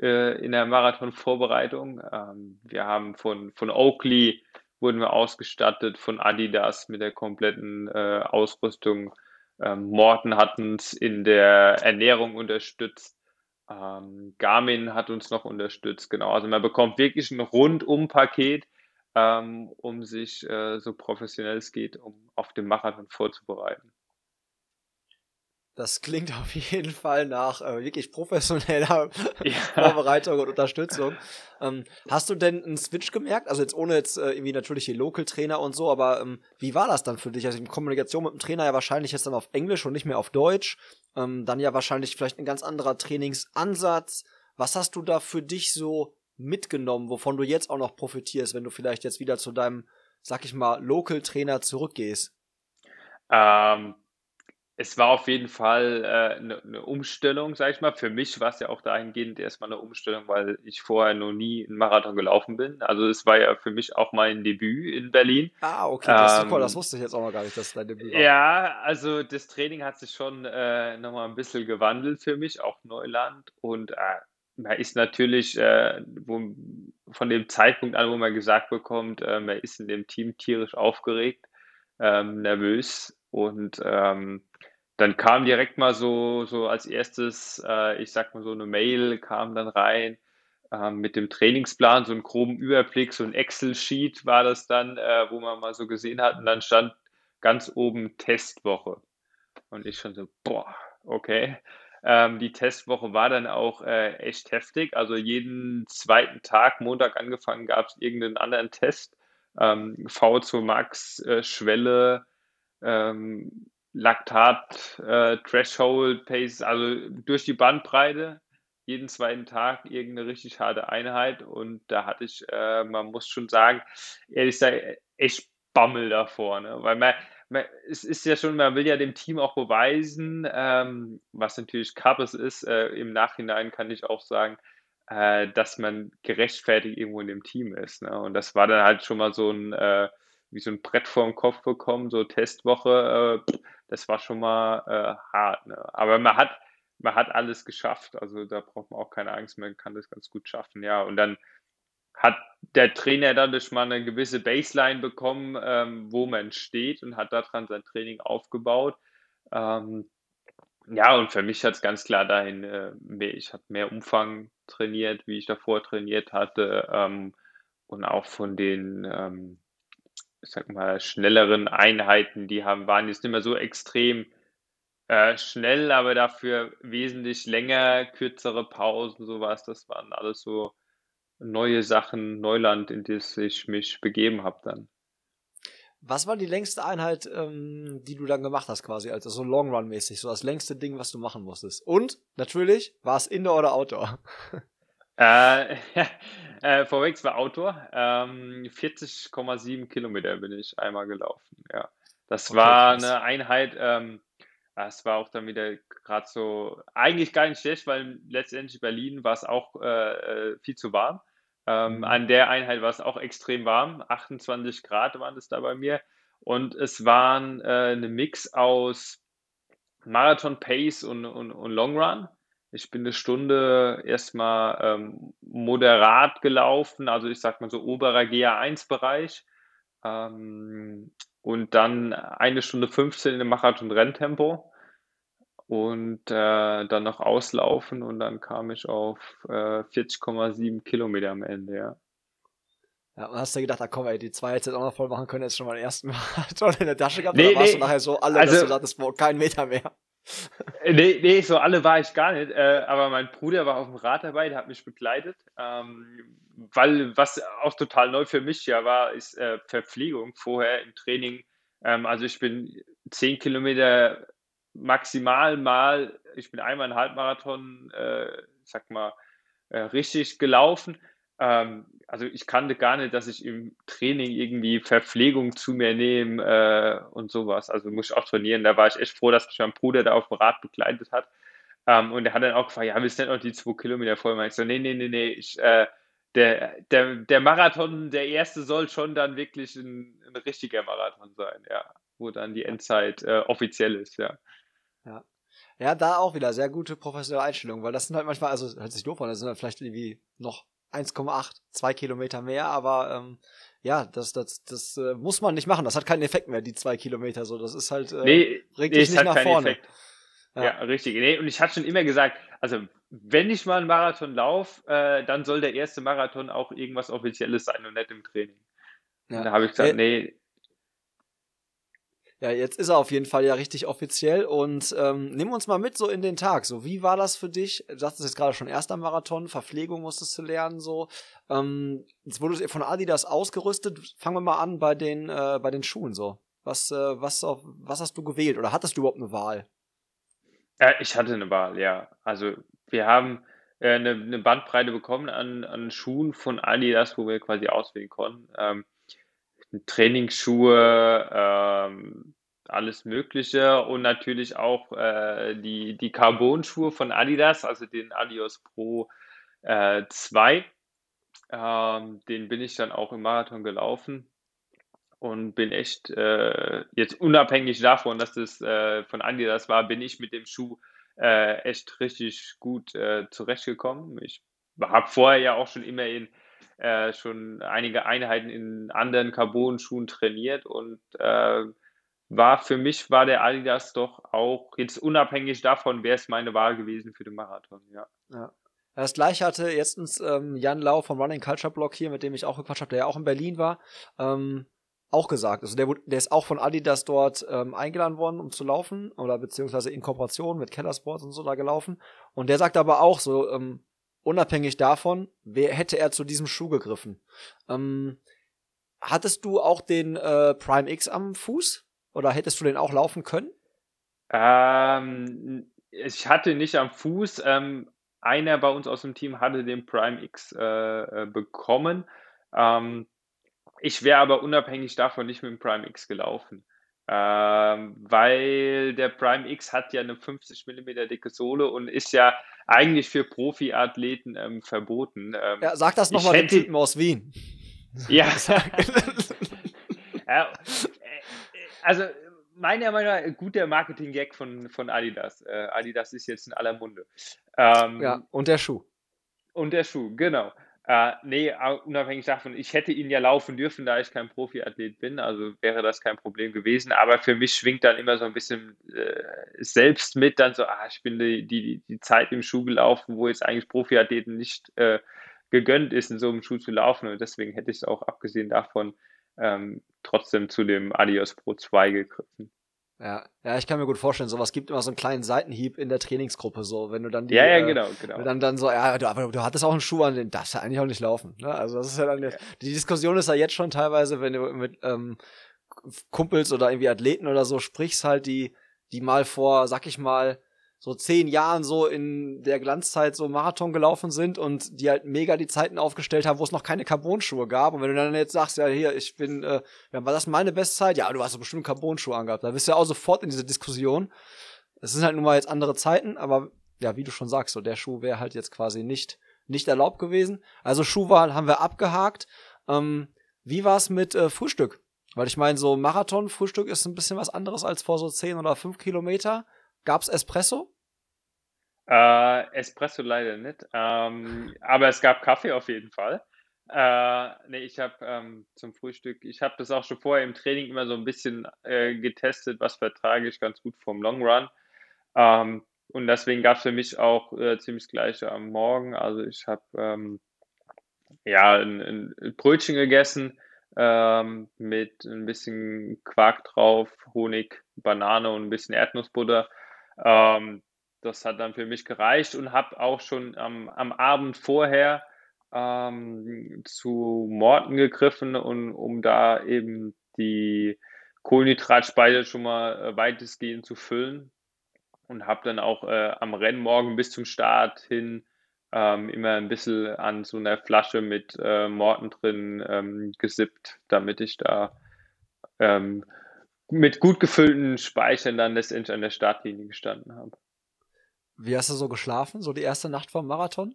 äh, in der Marathonvorbereitung. Ähm, wir haben von, von Oakley wurden wir ausgestattet von Adidas mit der kompletten Ausrüstung. Ähm, Morten hat uns in der Ernährung unterstützt. Ähm, Garmin hat uns noch unterstützt. Genau, also man bekommt wirklich ein Rundum-Paket, ähm, um sich äh, so professionell es geht, um auf den Marathon vorzubereiten. Das klingt auf jeden Fall nach äh, wirklich professioneller Ja. Vorbereitung und Unterstützung. Ähm, hast du denn einen Switch gemerkt? Also jetzt ohne jetzt äh, irgendwie natürlich die Local-Trainer und so, aber ähm, wie war das dann für dich? Also die Kommunikation mit dem Trainer ja wahrscheinlich jetzt dann auf Englisch und nicht mehr auf Deutsch. Ähm, dann ja wahrscheinlich vielleicht ein ganz anderer Trainingsansatz. Was hast du da für dich so mitgenommen, wovon du jetzt auch noch profitierst, wenn du vielleicht jetzt wieder zu deinem, sag ich mal, Local-Trainer zurückgehst? Ähm, es war auf jeden Fall äh, 'ne 'ne Umstellung, sage ich mal. Für mich war es ja auch dahingehend erstmal eine Umstellung, weil ich vorher noch nie 'n Marathon gelaufen bin. Also, es war ja für mich auch mein Debüt in Berlin. Ah, okay, das ist super, das Ähm, wusste ich jetzt auch noch gar nicht, dass es dein Debüt war. ja, also das Training hat sich schon, äh, noch mal 'n bisschen gewandelt für mich, auch Neuland. Und, äh, man ist natürlich, äh, wo von dem Zeitpunkt an, wo man gesagt bekommt, äh, man ist in dem Team tierisch aufgeregt, ähm, nervös und, ähm, dann kam direkt mal so so als erstes, äh, ich sage mal, so 'ne Mail kam dann rein, ähm, mit dem Trainingsplan, so 'n groben Überblick, so 'n Excel-Sheet war das dann, äh, wo man mal so gesehen hat und dann stand ganz oben Testwoche. Und ich schon so: „Boah, okay.“ Ähm, die Testwoche war dann auch, äh, echt heftig. Also, jeden zweiten Tag, Montag angefangen, gab's irgend 'nen anderen Test. Ähm, VO2 Max, äh, Schwelle, ähm, Laktat, äh, also durch die Bandbreite, jeden zweiten Tag irgend 'ne richtig harte Einheit. Und da hatte ich, äh, man muss schon sagen, ehrlich gesagt, echt Bammel davor, ne? Weil man man es ist ja schon man will ja dem Team auch beweisen, ähm, was natürlich Kappes ist, äh, im Nachhinein kann ich auch sagen, äh, dass man gerechtfertigt irgendwo in dem Team ist, ne? Und das war dann halt schon mal so 'n äh, wie so 'n Brett vorm Kopf bekommen, so Testwoche, äh, das war schon mal, äh, hart, ne? Aber man hat man hat alles geschafft. Also, da braucht man auch keine Angst, man kann das ganz gut schaffen, ja. Und dann hat der Trainer dadurch mal 'ne gewisse Baseline bekommen, ähm, wo man steht und hat da dran sein Training aufgebaut. Ähm, ja, und für mich hat's ganz klar dahin, äh, mehr ich habe mehr Umfang trainiert, wie ich davor trainiert hatte, ähm, und auch von den, ähm, ich sage mal, schnelleren Einheiten, die haben waren jetzt nicht mehr so extrem, äh, schnell, aber dafür wesentlich länger, kürzere Pausen, so was. Das waren alles so neue Sachen, Neuland, in das ich mich begeben habe dann. Was war die längste Einheit, ähm, die du dann gemacht hast quasi, also so Long Run mäßig, so das längste Ding, was du machen musstest? Und natürlich, war's Indoor oder Outdoor? Äh, äh, vorweg, es war Outdoor. Ähm, 40,7 Kilometer bin ich einmal gelaufen, ja. Das Okay, war krass. 'ne Einheit, ähm, es war auch dann wieder grad so eigentlich gar nicht schlecht, weil letztendlich Berlin war's auch, äh, äh, viel zu warm. Ähm, Mhm. an der Einheit war's auch extrem warm, 28 Grad waren es da bei mir. Und es waren, äh, 'ne Mix aus Marathon Pace und und und Long Run. Ich bin 'ne Stunde erst mal, ähm, moderat gelaufen, also ich sage mal so oberer GA1-Bereich, ähm, und dann 1 Stunde 15 im Marathon-Renntempo und, äh, dann noch auslaufen und dann kam ich auf, äh, 40,7 Kilometer am Ende, ja. Ja, und hast dir gedacht: „Ah komm, ey, die 2 hättest du jetzt auch noch voll machen können, hättest schon mal den 1. Marathon in der Tasche gehabt“, oder Ne, warst du nachher so alle, dass du also sagtest: „Boah, keinen Meter mehr?“ Äh, ne, ne, so alle war ich gar nicht, äh, aber mein Bruder war auf'm Rad dabei, der hat mich begleitet, ähm, weil was auch total neu für mich ja war, ist, äh, Verpflegung vorher im Training. Ähm, also ich bin 10 Kilometer maximal mal ich bin einmal 'n Halbmarathon, äh, sage mal, richtig gelaufen. Ähm, also ich kannte gar nicht, dass ich im Training irgendwie Verpflegung zu mir nehme, äh, und so was. Also muss ich auch trainieren. Da war ich echt froh, dass mich mein Bruder da auf'm Rad begleitet hat. Ähm, und der hat dann auch gefragt: „Ja, willst du nicht noch die 2 Kilometer voll machen?“ Ich so: „Ne, ne, ne, ne, ich, äh der der der Marathon, der erste soll schon dann wirklich 'n 'n richtiger Marathon sein, ja, wo dann die Endzeit, äh, offiziell ist“, ja. Ja. Ja, da auch wieder sehr gute professionelle Einstellung, weil das sind halt manchmal also hört sich doof an, das sind halt vielleicht irgendwie noch 1,8, 2 Kilometer mehr, aber, ähm, ja, das das das, äh, muss man nicht machen. Das hat keinen Effekt mehr, die 2 Kilometer so. Das ist halt, äh Ne, bringt ne, dich nicht nach vorne. Ja. Ja, richtig. Ne, und ich hatte schon immer gesagt, also wenn ich mal 'n Marathon laufe, äh, dann soll der erste Marathon auch irgendwas Offizielles sein und nicht im Training. Ja. da habe ich gesagt: Äh „Ne“ Ja, jetzt ist er auf jeden Fall ja richtig offiziell und, ähm, nimm uns mal mit so in den Tag. So, wie war das für dich? Du sagtest jetzt grade schon 1. Marathon, Verpflegung musstest du lernen so. Ähm, jetzt wurdest du von Adidas ausgerüstet. Fangen wir mal an bei den äh, bei den Schuhen so. Was, äh was auf was hast du gewählt oder hattest du überhaupt 'ne Wahl? Äh, ich hatte 'ne Wahl, ja. Also, wir haben, äh, 'ne 'ne Bandbreite bekommen an an Schuhen von Adidas, wo wir quasi auswählen konnten. Ähm, Trainingsschuhe, ähm, alles Mögliche und natürlich auch äh, die, die Carbon-Schuhe von Adidas, also den Adios Pro äh, 2. Ähm, den bin ich dann auch im Marathon gelaufen und bin echt, äh, jetzt unabhängig davon, dass das äh, von Adidas war, bin ich mit dem Schuh äh, echt richtig gut äh, zurechtgekommen. Ich habe vorher ja auch schon immer in äh, schon einige Einheiten in anderen Carbon-Schuhen trainiert und äh, war für mich war der Adidas doch auch jetzt unabhängig davon, wäre es meine Wahl gewesen für den Marathon, ja. ja. Das gleiche hatte jetzt ähm, Jan Lau vom Running Culture Blog hier, mit dem ich auch gequatscht habe, der ja auch in Berlin war, ähm, auch gesagt. Also der, der ist auch von Adidas dort ähm, eingeladen worden, um zu laufen oder beziehungsweise in Kooperation mit Keller Sports und so da gelaufen. Und der sagt aber auch so, ähm, unabhängig davon, wer hätte er zu diesem Schuh gegriffen. Ähm, hattest du auch den äh, Prime X am Fuß? Oder hättest du den auch laufen können? Ähm, ich hatte nicht am Fuß. Ähm, einer bei uns aus dem Team hatte den Prime X äh, äh bekommen. Ähm, ich wäre aber unabhängig davon nicht mit dem Prime X gelaufen. Ähm, weil der Prime X hat ja eine 50 mm dicke Sohle und ist ja eigentlich für Profiathleten ähm, verboten. Ähm, ja, sag das nochmal den Typen aus Wien. Ja. ja. Äh, also meiner Meinung nach guter Marketing-Gag von, von Adidas. Äh, Adidas ist jetzt in aller Munde. Ähm, ja, und der Schuh. Und der Schuh, genau. Äh, nee, unabhängig davon, ich hätte ihn ja laufen dürfen, da ich kein Profiathlet bin, also wäre das kein Problem gewesen. Aber für mich schwingt dann immer so ein bisschen äh, selbst mit, dann so, ah, ich bin die, die, die Zeit im Schuh gelaufen, wo jetzt eigentlich Profiathleten nicht äh, gegönnt ist, in so einem Schuh zu laufen. Und deswegen hätte ich es auch abgesehen davon ähm, trotzdem zu dem Adios Pro 2 gegriffen. Ja, ja, ich kann mir gut vorstellen, sowas gibt immer so einen kleinen Seitenhieb in der Trainingsgruppe, so, wenn du dann die, ja, ja, äh, genau, genau. dann, dann so, ja, du, aber du hattest auch einen Schuh an, den darfst du eigentlich auch nicht laufen, ne? Also, das ist ja dann, ja. die Diskussion ist ja jetzt schon teilweise, wenn du mit, ähm, Kumpels oder irgendwie Athleten oder so sprichst halt, die, die mal vor, sag ich mal, so zehn Jahren so in der Glanzzeit so Marathon gelaufen sind und die halt mega die Zeiten aufgestellt haben, wo es noch keine Carbon-Schuhe gab. Und wenn du dann jetzt sagst, ja, hier, ich bin, äh, war das meine Bestzeit? Ja, du hast doch bestimmt Carbon-Schuhe angehabt. Da bist du ja auch sofort in diese Diskussion. Es sind halt nun mal jetzt andere Zeiten, aber ja, wie du schon sagst, so der Schuh wäre halt jetzt quasi nicht, nicht erlaubt gewesen. Also Schuhwahl haben wir abgehakt. Ähm, wie war's mit äh, Frühstück? Weil ich meine, so Marathon-Frühstück ist ein bisschen was anderes als vor so zehn oder fünf Kilometer. Gab's Espresso? Äh, Espresso leider nicht, ähm, aber es gab Kaffee auf jeden Fall. Äh, nee, ich habe ähm, zum Frühstück, ich habe das auch schon vorher im Training immer so ein bisschen äh, getestet, was vertrage ich ganz gut vom Long Run. Ähm, und deswegen gab es für mich auch äh, ziemlich gleiche am Morgen. Also ich habe ähm, ja ein, ein, Brötchen gegessen ähm, mit ein bisschen Quark drauf, Honig, Banane und ein bisschen Erdnussbutter. Ähm, das hat dann für mich gereicht und habe auch schon am, am Abend vorher ähm, zu Morten gegriffen, und, um da eben die Kohlenhydratspeicher schon mal äh, weitestgehend zu füllen und habe dann auch äh, am Rennmorgen bis zum Start hin ähm, immer ein bisschen an so einer Flasche mit äh, Morten drin ähm, gesippt, damit ich da ähm, mit gut gefüllten Speichern dann letztendlich an der Startlinie gestanden habe. Wie hast du so geschlafen, so die erste Nacht vom Marathon?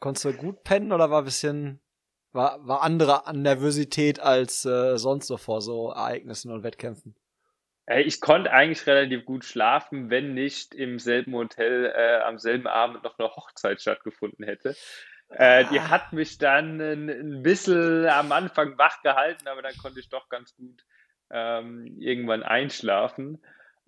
Konntest du gut pennen oder war ein bisschen, war, war andere Nervosität als äh, sonst so vor so Ereignissen und Wettkämpfen? Ich konnte eigentlich relativ gut schlafen, wenn nicht im selben Hotel äh, am selben Abend noch eine Hochzeit stattgefunden hätte. Äh, die ah. hat mich dann ein, ein bisschen am Anfang wach gehalten, aber dann konnte ich doch ganz gut ähm, irgendwann einschlafen.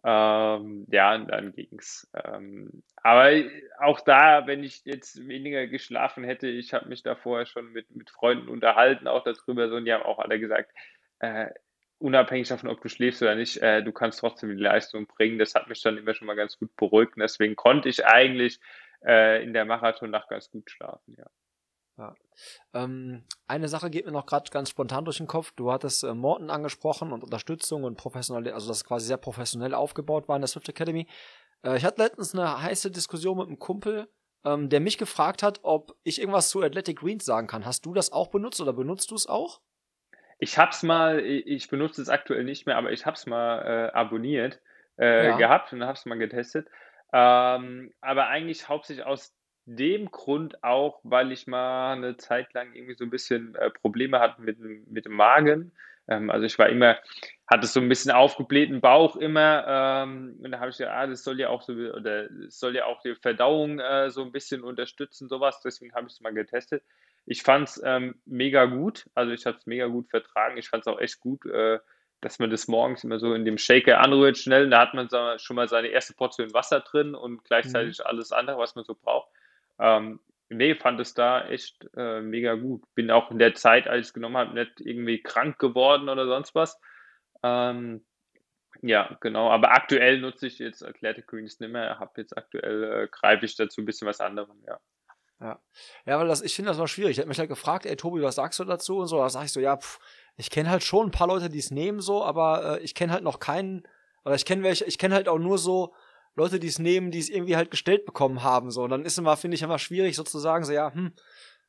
Ähm, ja, und dann ging's. Ähm, aber auch da, wenn ich jetzt weniger geschlafen hätte, ich habe mich da vorher schon mit, mit Freunden unterhalten, auch darüber, so, und die haben auch alle gesagt, äh, unabhängig davon, ob du schläfst oder nicht, äh, du kannst trotzdem die Leistung bringen. Das hat mich dann immer schon mal ganz gut beruhigt. Und deswegen konnte ich eigentlich äh, in der Marathonnacht ganz gut schlafen, ja. Ja. Ähm, eine Sache geht mir noch gerade ganz spontan durch den Kopf. Du hattest äh, Morton angesprochen und Unterstützung und professionell, also das quasi sehr professionell aufgebaut war in der Swift Academy. Äh, ich hatte letztens eine heiße Diskussion mit einem Kumpel, ähm, der mich gefragt hat, ob ich irgendwas zu Athletic Greens sagen kann. Hast du das auch benutzt oder benutzt du es auch? Ich hab's mal, ich benutze es aktuell nicht mehr, aber ich hab's mal äh, abonniert äh, Ja. gehabt und hab's mal getestet. Ähm, aber eigentlich hauptsächlich aus dem Grund auch, weil ich mal eine Zeit lang irgendwie so ein bisschen äh, Probleme hatte mit, dem- mit dem Magen. Ähm, also ich war immer, hatte so ein bisschen aufgeblähten Bauch immer. Ähm, und da habe ich gedacht, ah, das soll ja auch so, oder es soll ja auch die Verdauung äh, so ein bisschen unterstützen, sowas. Deswegen habe ich es mal getestet. Ich fand es ähm, mega gut. Also ich habe es mega gut vertragen. Ich fand es auch echt gut, äh, dass man das morgens immer so in dem Shaker anrührt schnell. Da hat man schon mal seine erste Portion Wasser drin und Mhm. gleichzeitig alles andere, was man so braucht. Ähm, ne, fand es da echt äh, mega gut. Bin auch in der Zeit, als ich es genommen habe, nicht irgendwie krank geworden oder sonst was. Ähm, ja, genau. Aber aktuell nutze ich jetzt Athletic Greens nicht mehr. Habe jetzt aktuell, äh, greife ich dazu ein bisschen was anderem, ja. Ja. Ja, weil das, ich finde das mal schwierig. Ich hätte mich halt gefragt, ey Tobi, was sagst du dazu und so. Da sag ich so, ja, pff, ich kenne halt schon ein paar Leute, die es nehmen so, aber äh, ich kenne halt noch keinen, oder ich kenne welche, ich kenne halt auch nur so Leute, die es nehmen, die es irgendwie halt gestellt bekommen haben. So. Und dann ist immer, finde ich, immer schwierig sozusagen, so, ja, hm,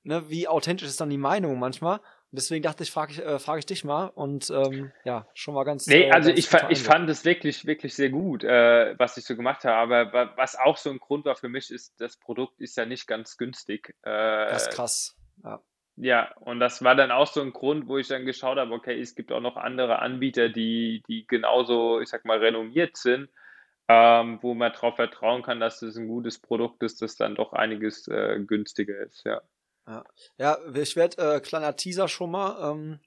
ne, wie authentisch ist dann die Meinung manchmal. Und deswegen dachte ich, frage ich, äh, frag ich dich mal. Und ähm, ja, schon mal ganz. Nee, äh, also ganz ich, fa- ich fand es wirklich, wirklich sehr gut, äh, was ich so gemacht habe. Aber wa- was auch so ein Grund war für mich, ist, das Produkt ist ja nicht ganz günstig. Das ist Äh, krass. Ja. ja, und das war dann auch so ein Grund, wo ich dann geschaut habe, okay, es gibt auch noch andere Anbieter, die, die genauso, ich sag mal, renommiert sind, ähm, wo man darauf vertrauen kann, dass es ein gutes Produkt ist, das dann doch einiges äh, günstiger ist, ja. Ja, ja ich werde, äh, kleiner Teaser schon mal, ähm,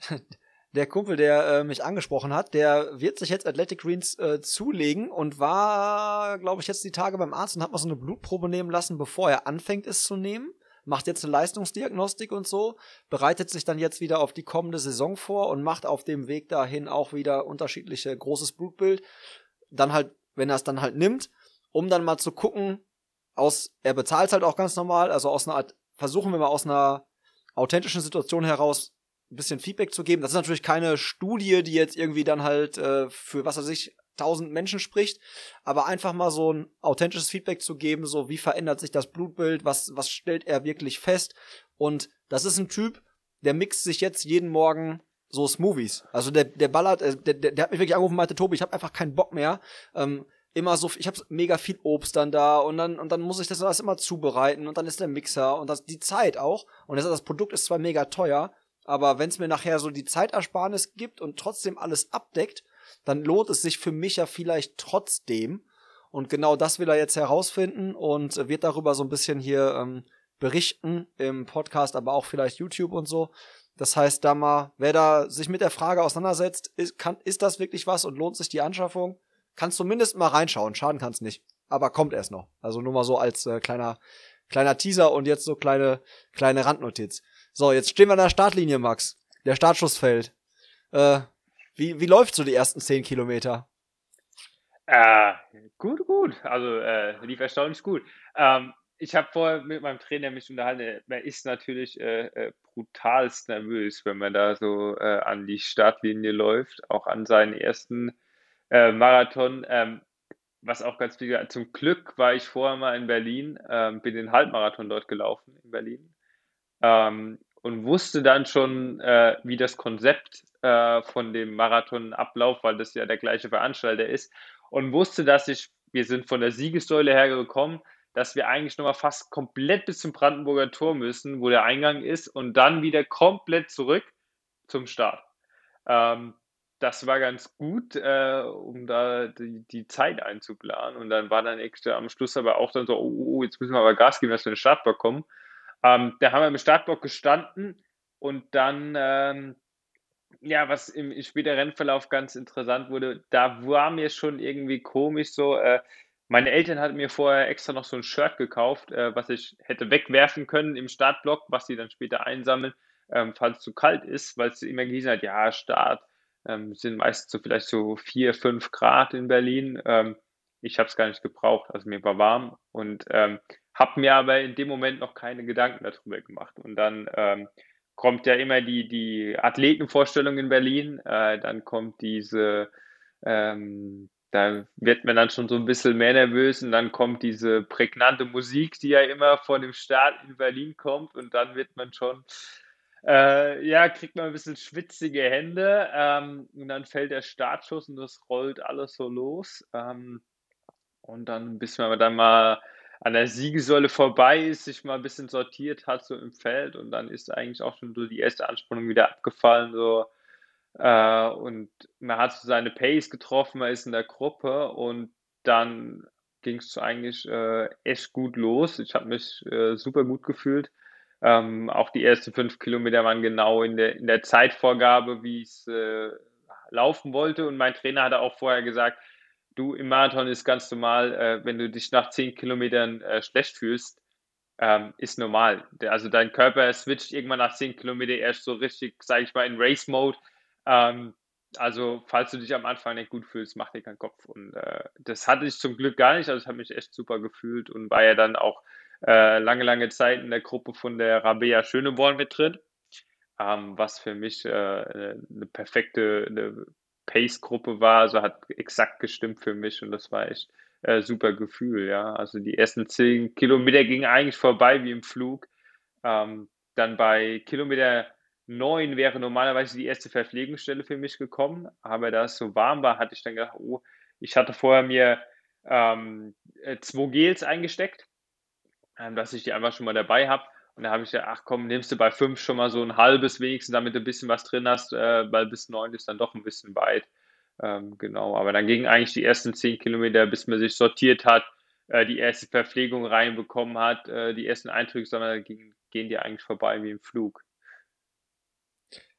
der Kumpel, der äh, mich angesprochen hat, der wird sich jetzt Athletic Greens äh, zulegen und war, glaube ich, jetzt die Tage beim Arzt und hat mal so eine Blutprobe nehmen lassen, bevor er anfängt, es zu nehmen. Macht jetzt eine Leistungsdiagnostik und so, bereitet sich dann jetzt wieder auf die kommende Saison vor und macht auf dem Weg dahin auch wieder unterschiedliche großes Blutbild. Dann halt, wenn er es dann halt nimmt, um dann mal zu gucken, aus, er bezahlt halt auch ganz normal, also aus einer Art, versuchen wir mal aus einer authentischen Situation heraus ein bisschen Feedback zu geben. Das ist natürlich keine Studie, die jetzt irgendwie dann halt äh, für was er sich tausend Menschen spricht, aber einfach mal so ein authentisches Feedback zu geben, so wie verändert sich das Blutbild, was was stellt er wirklich fest und das ist ein Typ, der mixt sich jetzt jeden Morgen so Smoothies. Also der der ballert, äh, der, der, der hat mich wirklich angerufen und meinte, Tobi, ich habe einfach keinen Bock mehr. Ähm, immer so, ich habe mega viel Obst dann da und dann und dann muss ich das alles immer zubereiten und dann ist der Mixer und das die Zeit auch und das, das Produkt ist zwar mega teuer, aber wenn es mir nachher so die Zeitersparnis gibt und trotzdem alles abdeckt, dann lohnt es sich für mich ja vielleicht trotzdem. Und genau das will er jetzt herausfinden und wird darüber so ein bisschen hier ähm, berichten im Podcast, aber auch vielleicht YouTube und so. Das heißt, da mal, wer da sich mit der Frage auseinandersetzt, ist, kann, ist das wirklich was und lohnt sich die Anschaffung? Kannst zumindest mal reinschauen, schaden kann es nicht. Aber kommt erst noch. Also nur mal so als äh, kleiner, kleiner Teaser und jetzt so kleine, kleine Randnotiz. So, jetzt stehen wir an der Startlinie, Max. Der Startschuss fällt. Äh, wie, wie läuft so die ersten zehn Kilometer? Äh, gut, gut. Also äh, lief erstaunlich gut. Ähm, ich habe vorher mit meinem Trainer mich unterhalten. Man ist natürlich äh, äh, brutalst nervös, wenn man da so äh, an die Startlinie läuft, auch an seinen ersten äh, Marathon. Ähm, was auch ganz war, zum Glück war ich vorher mal in Berlin, ähm, bin den Halbmarathon dort gelaufen in Berlin ähm, und wusste dann schon, äh, wie das Konzept äh, von dem Marathonablauf, weil das ja der gleiche Veranstalter ist, und wusste, dass ich, wir sind von der Siegessäule hergekommen, dass wir eigentlich nochmal fast komplett bis zum Brandenburger Tor müssen, wo der Eingang ist, und dann wieder komplett zurück zum Start. Ähm, das war ganz gut, äh, um da die, die Zeit einzuplanen. Und dann war dann extra am Schluss aber auch dann so, oh, oh, oh, jetzt müssen wir aber Gas geben, dass wir in den Startblock kommen. Ähm, da haben wir im Startblock gestanden und dann, ähm, ja, was im späteren Rennverlauf ganz interessant wurde, da war mir schon irgendwie komisch so, äh, meine Eltern hatten mir vorher extra noch so ein Shirt gekauft, äh, was ich hätte wegwerfen können im Startblock, was sie dann später einsammeln, ähm, falls es zu kalt ist, weil es immer gehießen hat, ja, Start ähm, sind meist so vielleicht so vier, fünf Grad in Berlin. Ähm, ich habe es gar nicht gebraucht, also mir war warm und ähm, habe mir aber in dem Moment noch keine Gedanken darüber gemacht. Und dann ähm, kommt ja immer die, die Athletenvorstellung in Berlin, äh, dann kommt diese, ähm, da wird man dann schon so ein bisschen mehr nervös und dann kommt diese prägnante Musik, die ja immer vor dem Start in Berlin kommt und dann wird man schon Äh, ja, kriegt man ein bisschen schwitzige Hände ähm, und dann fällt der Startschuss und das rollt alles so los. Ähm, und dann, bis man dann mal an der Siegessäule vorbei ist, sich mal ein bisschen sortiert hat, so im Feld und dann ist eigentlich auch schon so die erste Anspannung wieder abgefallen, so. Äh, und man hat so seine Pace getroffen, man ist in der Gruppe und dann ging es eigentlich äh, echt gut los. Ich habe mich äh, super gut gefühlt. Ähm, auch die ersten fünf Kilometer waren genau in der, in der Zeitvorgabe, wie ich es äh, laufen wollte. Und mein Trainer hatte auch vorher gesagt, du im Marathon ist ganz normal, äh, wenn du dich nach zehn Kilometern äh, schlecht fühlst, ähm, ist normal. Also dein Körper switcht irgendwann nach zehn Kilometern erst so richtig, sage ich mal, in Race-Mode. Ähm, also, falls du dich am Anfang nicht gut fühlst, mach dir keinen Kopf. Und äh, das hatte ich zum Glück gar nicht. Also, ich habe mich echt super gefühlt und war ja dann auch äh, lange, lange Zeit in der Gruppe von der Rabea Schöneborn mit drin, ähm, was für mich äh, eine perfekte Pace-Gruppe war. Also, hat exakt gestimmt für mich und das war echt äh, super Gefühl. Ja, also die ersten zehn Kilometer gingen eigentlich vorbei wie im Flug. Ähm, dann bei Kilometer 9 wäre normalerweise die erste Verpflegungsstelle für mich gekommen, aber da es so warm war, hatte ich dann gedacht, oh, ich hatte vorher mir ähm, äh, zwei Gels eingesteckt, ähm, dass ich die einfach schon mal dabei habe. Und da habe ich gesagt, ach komm, nimmst du bei 5 schon mal so ein halbes wenigstens, damit du ein bisschen was drin hast, äh, weil bis 9 ist dann doch ein bisschen weit. Ähm, genau, aber dann gingen eigentlich die ersten 10 Kilometer, bis man sich sortiert hat, äh, die erste Verpflegung reinbekommen hat, äh, die ersten Eindrücke, sondern gehen, gehen die eigentlich vorbei wie im Flug.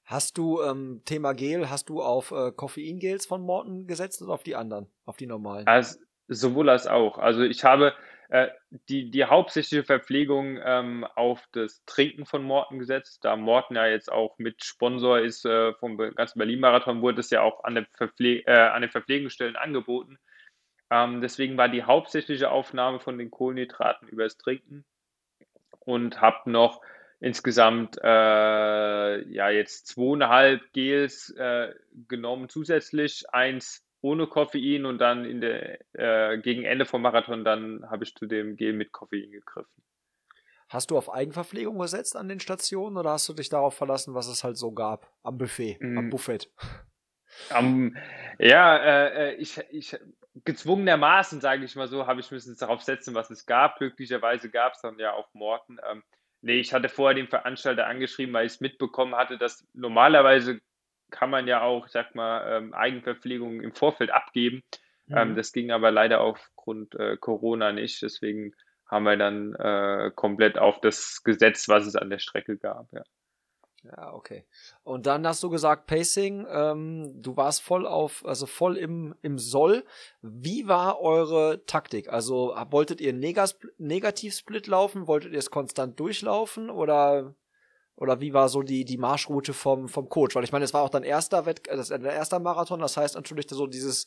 Hast du ähm, Thema Gel, hast du auf äh, Koffeingels von Morten gesetzt oder auf die anderen, auf die normalen? Also, sowohl als auch. Also ich habe äh, die, die hauptsächliche Verpflegung ähm, auf das Trinken von Morten gesetzt, da Morten ja jetzt auch mit Sponsor ist äh, vom ganzen Berlin-Marathon, wurde es ja auch an, der Verpfle äh, an den Verpflegungsstellen angeboten. Ähm, deswegen war die hauptsächliche Aufnahme von den Kohlenhydraten über das Trinken und habe noch insgesamt äh, ja jetzt zweieinhalb Gels äh, genommen zusätzlich, eins ohne Koffein und dann in der, äh, gegen Ende vom Marathon dann habe ich zu dem Gel mit Koffein gegriffen. Hast du auf Eigenverpflegung gesetzt an den Stationen oder hast du dich darauf verlassen, was es halt so gab am Buffet, mm. am Buffet? Um, ja, äh, äh, ich, ich gezwungenermaßen, sage ich mal so, habe ich müssen darauf setzen, was es gab. Glücklicherweise gab es dann ja auch Morten. Ähm, Nee, ich hatte vorher den Veranstalter angeschrieben, weil ich es mitbekommen hatte, dass normalerweise kann man ja auch, sag mal, ähm, Eigenverpflegung im Vorfeld abgeben. Ähm, mhm. Ähm, das ging aber leider aufgrund äh, Corona nicht. Deswegen haben wir dann äh, komplett auf das Gesetz, was es an der Strecke gab. Ja. Ja, okay. Und dann hast du gesagt, Pacing, ähm, du warst voll auf, also voll im, im Soll. Wie war eure Taktik? Also wolltet ihr Negativ-Split laufen? Wolltet ihr es konstant durchlaufen? Oder, oder wie war so die, die Marschroute vom, vom Coach? Weil ich meine, es war auch dein erster Wett, das der erste Marathon, das heißt natürlich so dieses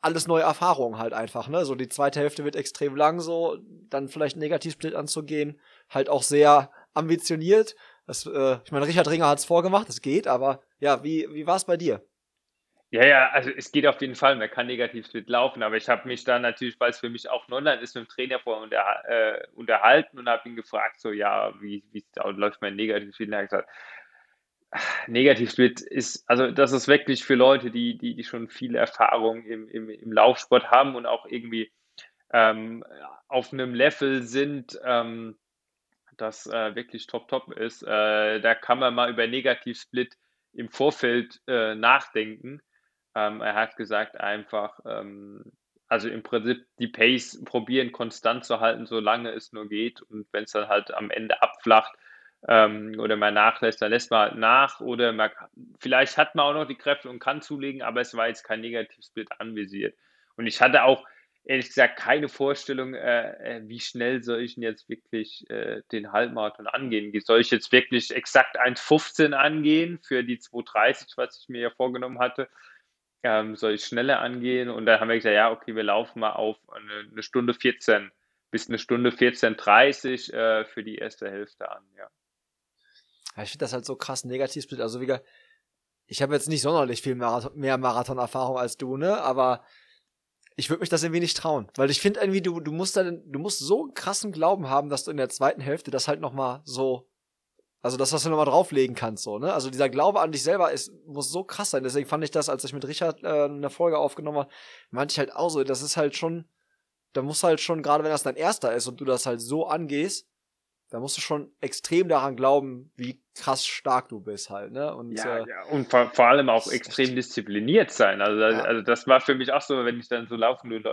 alles neue Erfahrungen halt einfach, ne? So die zweite Hälfte wird extrem lang, so, dann vielleicht Negativ-Split anzugehen, halt auch sehr ambitioniert das, äh, ich meine, Richard Ringer hat es vorgemacht, es geht, aber ja, wie, wie war es bei dir? Ja, ja, also es geht auf jeden Fall, man kann negativ laufen, aber ich habe mich dann natürlich, weil es für mich auch Neuland ist, mit dem Trainer vorher unter, äh, unterhalten und habe ihn gefragt, so, ja, wie, wie läuft mein Negativsplit? Und er hat gesagt, Negativsplit ist, also das ist wirklich für Leute, die, die, die schon viel Erfahrung im, im, im Laufsport haben und auch irgendwie ähm, auf einem Level sind, ähm, das äh, wirklich top, top ist. Äh, da kann man mal über Negativsplit im Vorfeld äh, nachdenken. Ähm, er hat gesagt, einfach, ähm, also im Prinzip die Pace probieren konstant zu halten, solange es nur geht. Und wenn es dann halt am Ende abflacht ähm, oder man nachlässt, dann lässt man halt nach. Oder man, vielleicht hat man auch noch die Kräfte und kann zulegen, aber es war jetzt kein Negativsplit anvisiert. Und ich hatte auch ehrlich gesagt keine Vorstellung, äh, äh, wie schnell soll ich denn jetzt wirklich äh, den Halbmarathon angehen. Soll ich jetzt wirklich exakt 1,15 angehen für die 2,30, was ich mir ja vorgenommen hatte? Ähm, soll ich schneller angehen? Und dann haben wir gesagt, ja, okay, wir laufen mal auf eine, eine Stunde 14 bis eine Stunde 14,30 äh, für die erste Hälfte an, ja. ja ich finde das halt so krass negativ. Also wie ich habe jetzt nicht sonderlich viel Marathon, mehr Marathonerfahrung als du, ne? Aber ich würde mich das irgendwie nicht trauen, weil ich finde irgendwie du du musst dann du musst so einen krassen Glauben haben, dass du in der zweiten Hälfte das halt noch mal so Also, das, was du nochmal drauflegen kannst, so, ne? Also, dieser Glaube an dich selber ist, muss so krass sein. Deswegen fand ich das, als ich mit Richard äh, eine Folge aufgenommen habe, meinte ich halt auch so, das ist halt schon, da musst du halt schon, gerade wenn das dein erster ist und du das halt so angehst, da musst du schon extrem daran glauben, wie krass stark du bist halt, ne? Und, ja, äh, ja. und vor, vor, allem auch extrem diszipliniert sein. Also, ja. also das war für mich auch so, wenn ich dann so laufen und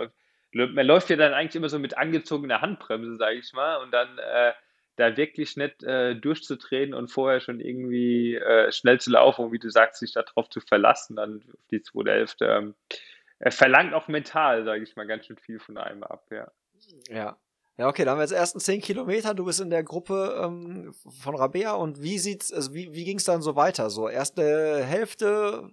man läuft ja dann eigentlich immer so mit angezogener Handbremse, sage ich mal, und dann äh, da wirklich nicht äh, durchzutreten und vorher schon irgendwie äh, schnell zu laufen und wie du sagst, sich darauf zu verlassen, dann auf die zweite Hälfte. Ähm, verlangt auch mental, sage ich mal, ganz schön viel von einem ab, ja. Ja. Ja, okay, dann haben wir jetzt ersten zehn Kilometer. Du bist in der Gruppe ähm, von Rabea und wie sieht's, also wie, wie ging es dann so weiter? So, erste Hälfte,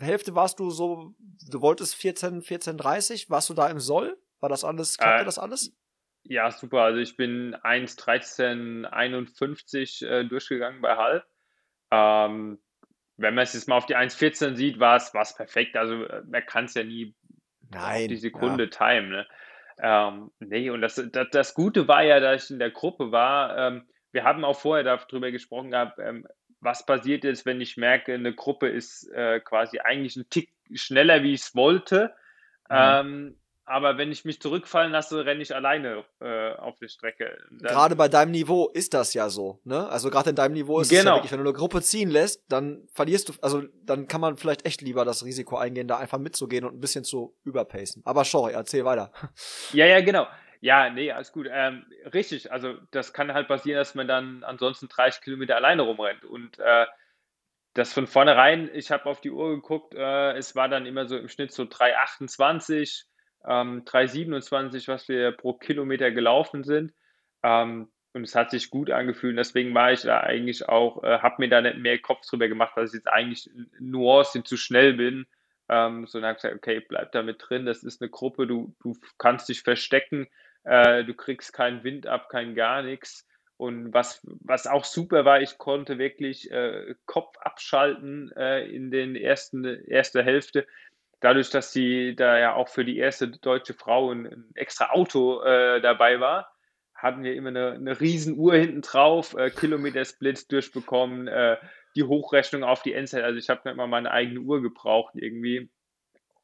Hälfte warst du so, du wolltest 14, 14,30, warst du da im Soll? War das alles, klappte äh, das alles? Ja, super. Also ich bin 1,1351 äh, durchgegangen bei Hall. Ähm, wenn man es jetzt mal auf die 1,14 sieht, war es perfekt. Also äh, man kann es ja nie Nein, die Sekunde ja. timen. Ne? Ähm, nee, und das, das, das, Gute war ja, dass ich in der Gruppe war. Ähm, wir haben auch vorher darüber gesprochen gehabt, ähm, was passiert jetzt, wenn ich merke, eine Gruppe ist äh, quasi eigentlich ein Tick schneller, wie ich es wollte. Mhm. Ähm, aber wenn ich mich zurückfallen lasse, renne ich alleine äh, auf der Strecke. Dann gerade bei deinem Niveau ist das ja so, ne? Also gerade in deinem Niveau ist genau. es ja genau. wirklich, wenn du eine Gruppe ziehen lässt, dann verlierst du, also dann kann man vielleicht echt lieber das Risiko eingehen, da einfach mitzugehen und ein bisschen zu überpacen. Aber sorry, erzähl weiter. Ja, ja, genau. Ja, nee, alles gut. Ähm, richtig, also das kann halt passieren, dass man dann ansonsten 30 Kilometer alleine rumrennt. Und äh, das von vornherein, ich habe auf die Uhr geguckt, äh, es war dann immer so im Schnitt so 3,28 ähm, 3,27, was wir pro Kilometer gelaufen sind. Ähm, und es hat sich gut angefühlt. Deswegen war ich da eigentlich auch, äh, habe mir da nicht mehr Kopf drüber gemacht, dass ich jetzt eigentlich Nuancen zu schnell bin. Ähm, sondern habe gesagt, okay, bleib da mit drin. Das ist eine Gruppe, du, du kannst dich verstecken, äh, du kriegst keinen Wind ab, kein gar nichts. Und was, was auch super war, ich konnte wirklich äh, Kopf abschalten äh, in den ersten erster Hälfte dadurch, dass sie da ja auch für die erste deutsche Frau ein, ein extra Auto äh, dabei war, hatten wir immer eine, eine riesen Uhr hinten drauf, äh, Kilometer-Splits durchbekommen, äh, die Hochrechnung auf die Endzeit. Also ich habe immer meine eigene Uhr gebraucht irgendwie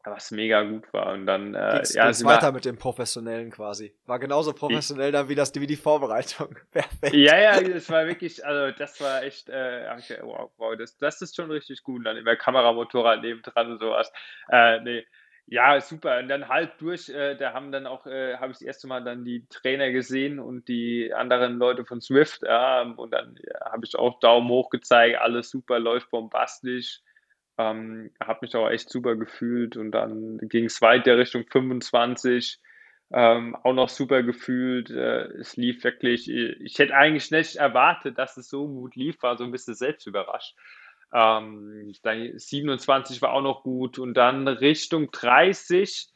was mega gut war. Und dann äh, ging's, ja, ging's weiter mit dem Professionellen quasi. War genauso professionell dann wie das wie die Vorbereitung. Perfekt. Ja, ja, das war wirklich, also das war echt, äh, wow, wow, das, das ist schon richtig gut. Und dann immer Kameramotorrad nebendran und sowas. Äh, nee. Ja, super. Und dann halb durch, äh, da haben dann auch, äh, habe ich das erste Mal dann die Trainer gesehen und die anderen Leute von Swift. Ja, und dann ja, habe ich auch Daumen hoch gezeigt, alles super, läuft bombastisch. Ähm, habe mich auch echt super gefühlt und dann ging es weiter Richtung 25. Ähm, auch noch super gefühlt. Äh, es lief wirklich, ich hätte eigentlich nicht erwartet, dass es so gut lief, war so ein bisschen selbst überrascht. Ähm, 27 war auch noch gut und dann Richtung 30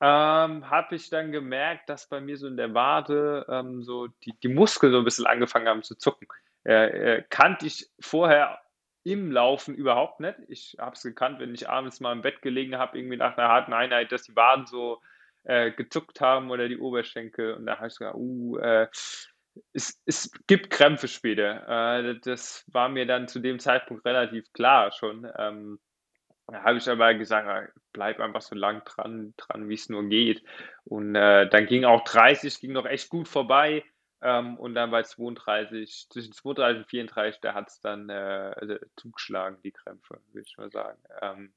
ähm, habe ich dann gemerkt, dass bei mir so in der Wade ähm, so die, die Muskeln so ein bisschen angefangen haben zu zucken. Äh, äh, kannte ich vorher im Laufen überhaupt nicht. Ich habe es gekannt, wenn ich abends mal im Bett gelegen habe, irgendwie nach einer harten Einheit, dass die Waden so äh, gezuckt haben oder die Oberschenkel. Und da habe ich gesagt, uh, äh, es, es gibt Krämpfe später. Äh, das war mir dann zu dem Zeitpunkt relativ klar schon. Ähm, da habe ich aber gesagt, ah, bleib einfach so lang dran, dran wie es nur geht. Und äh, dann ging auch 30, ging noch echt gut vorbei. Ähm, und dann bei 32, zwischen 32 und 34, da hat es dann äh, zugeschlagen, die Krämpfe, würde ich mal sagen. Ähm,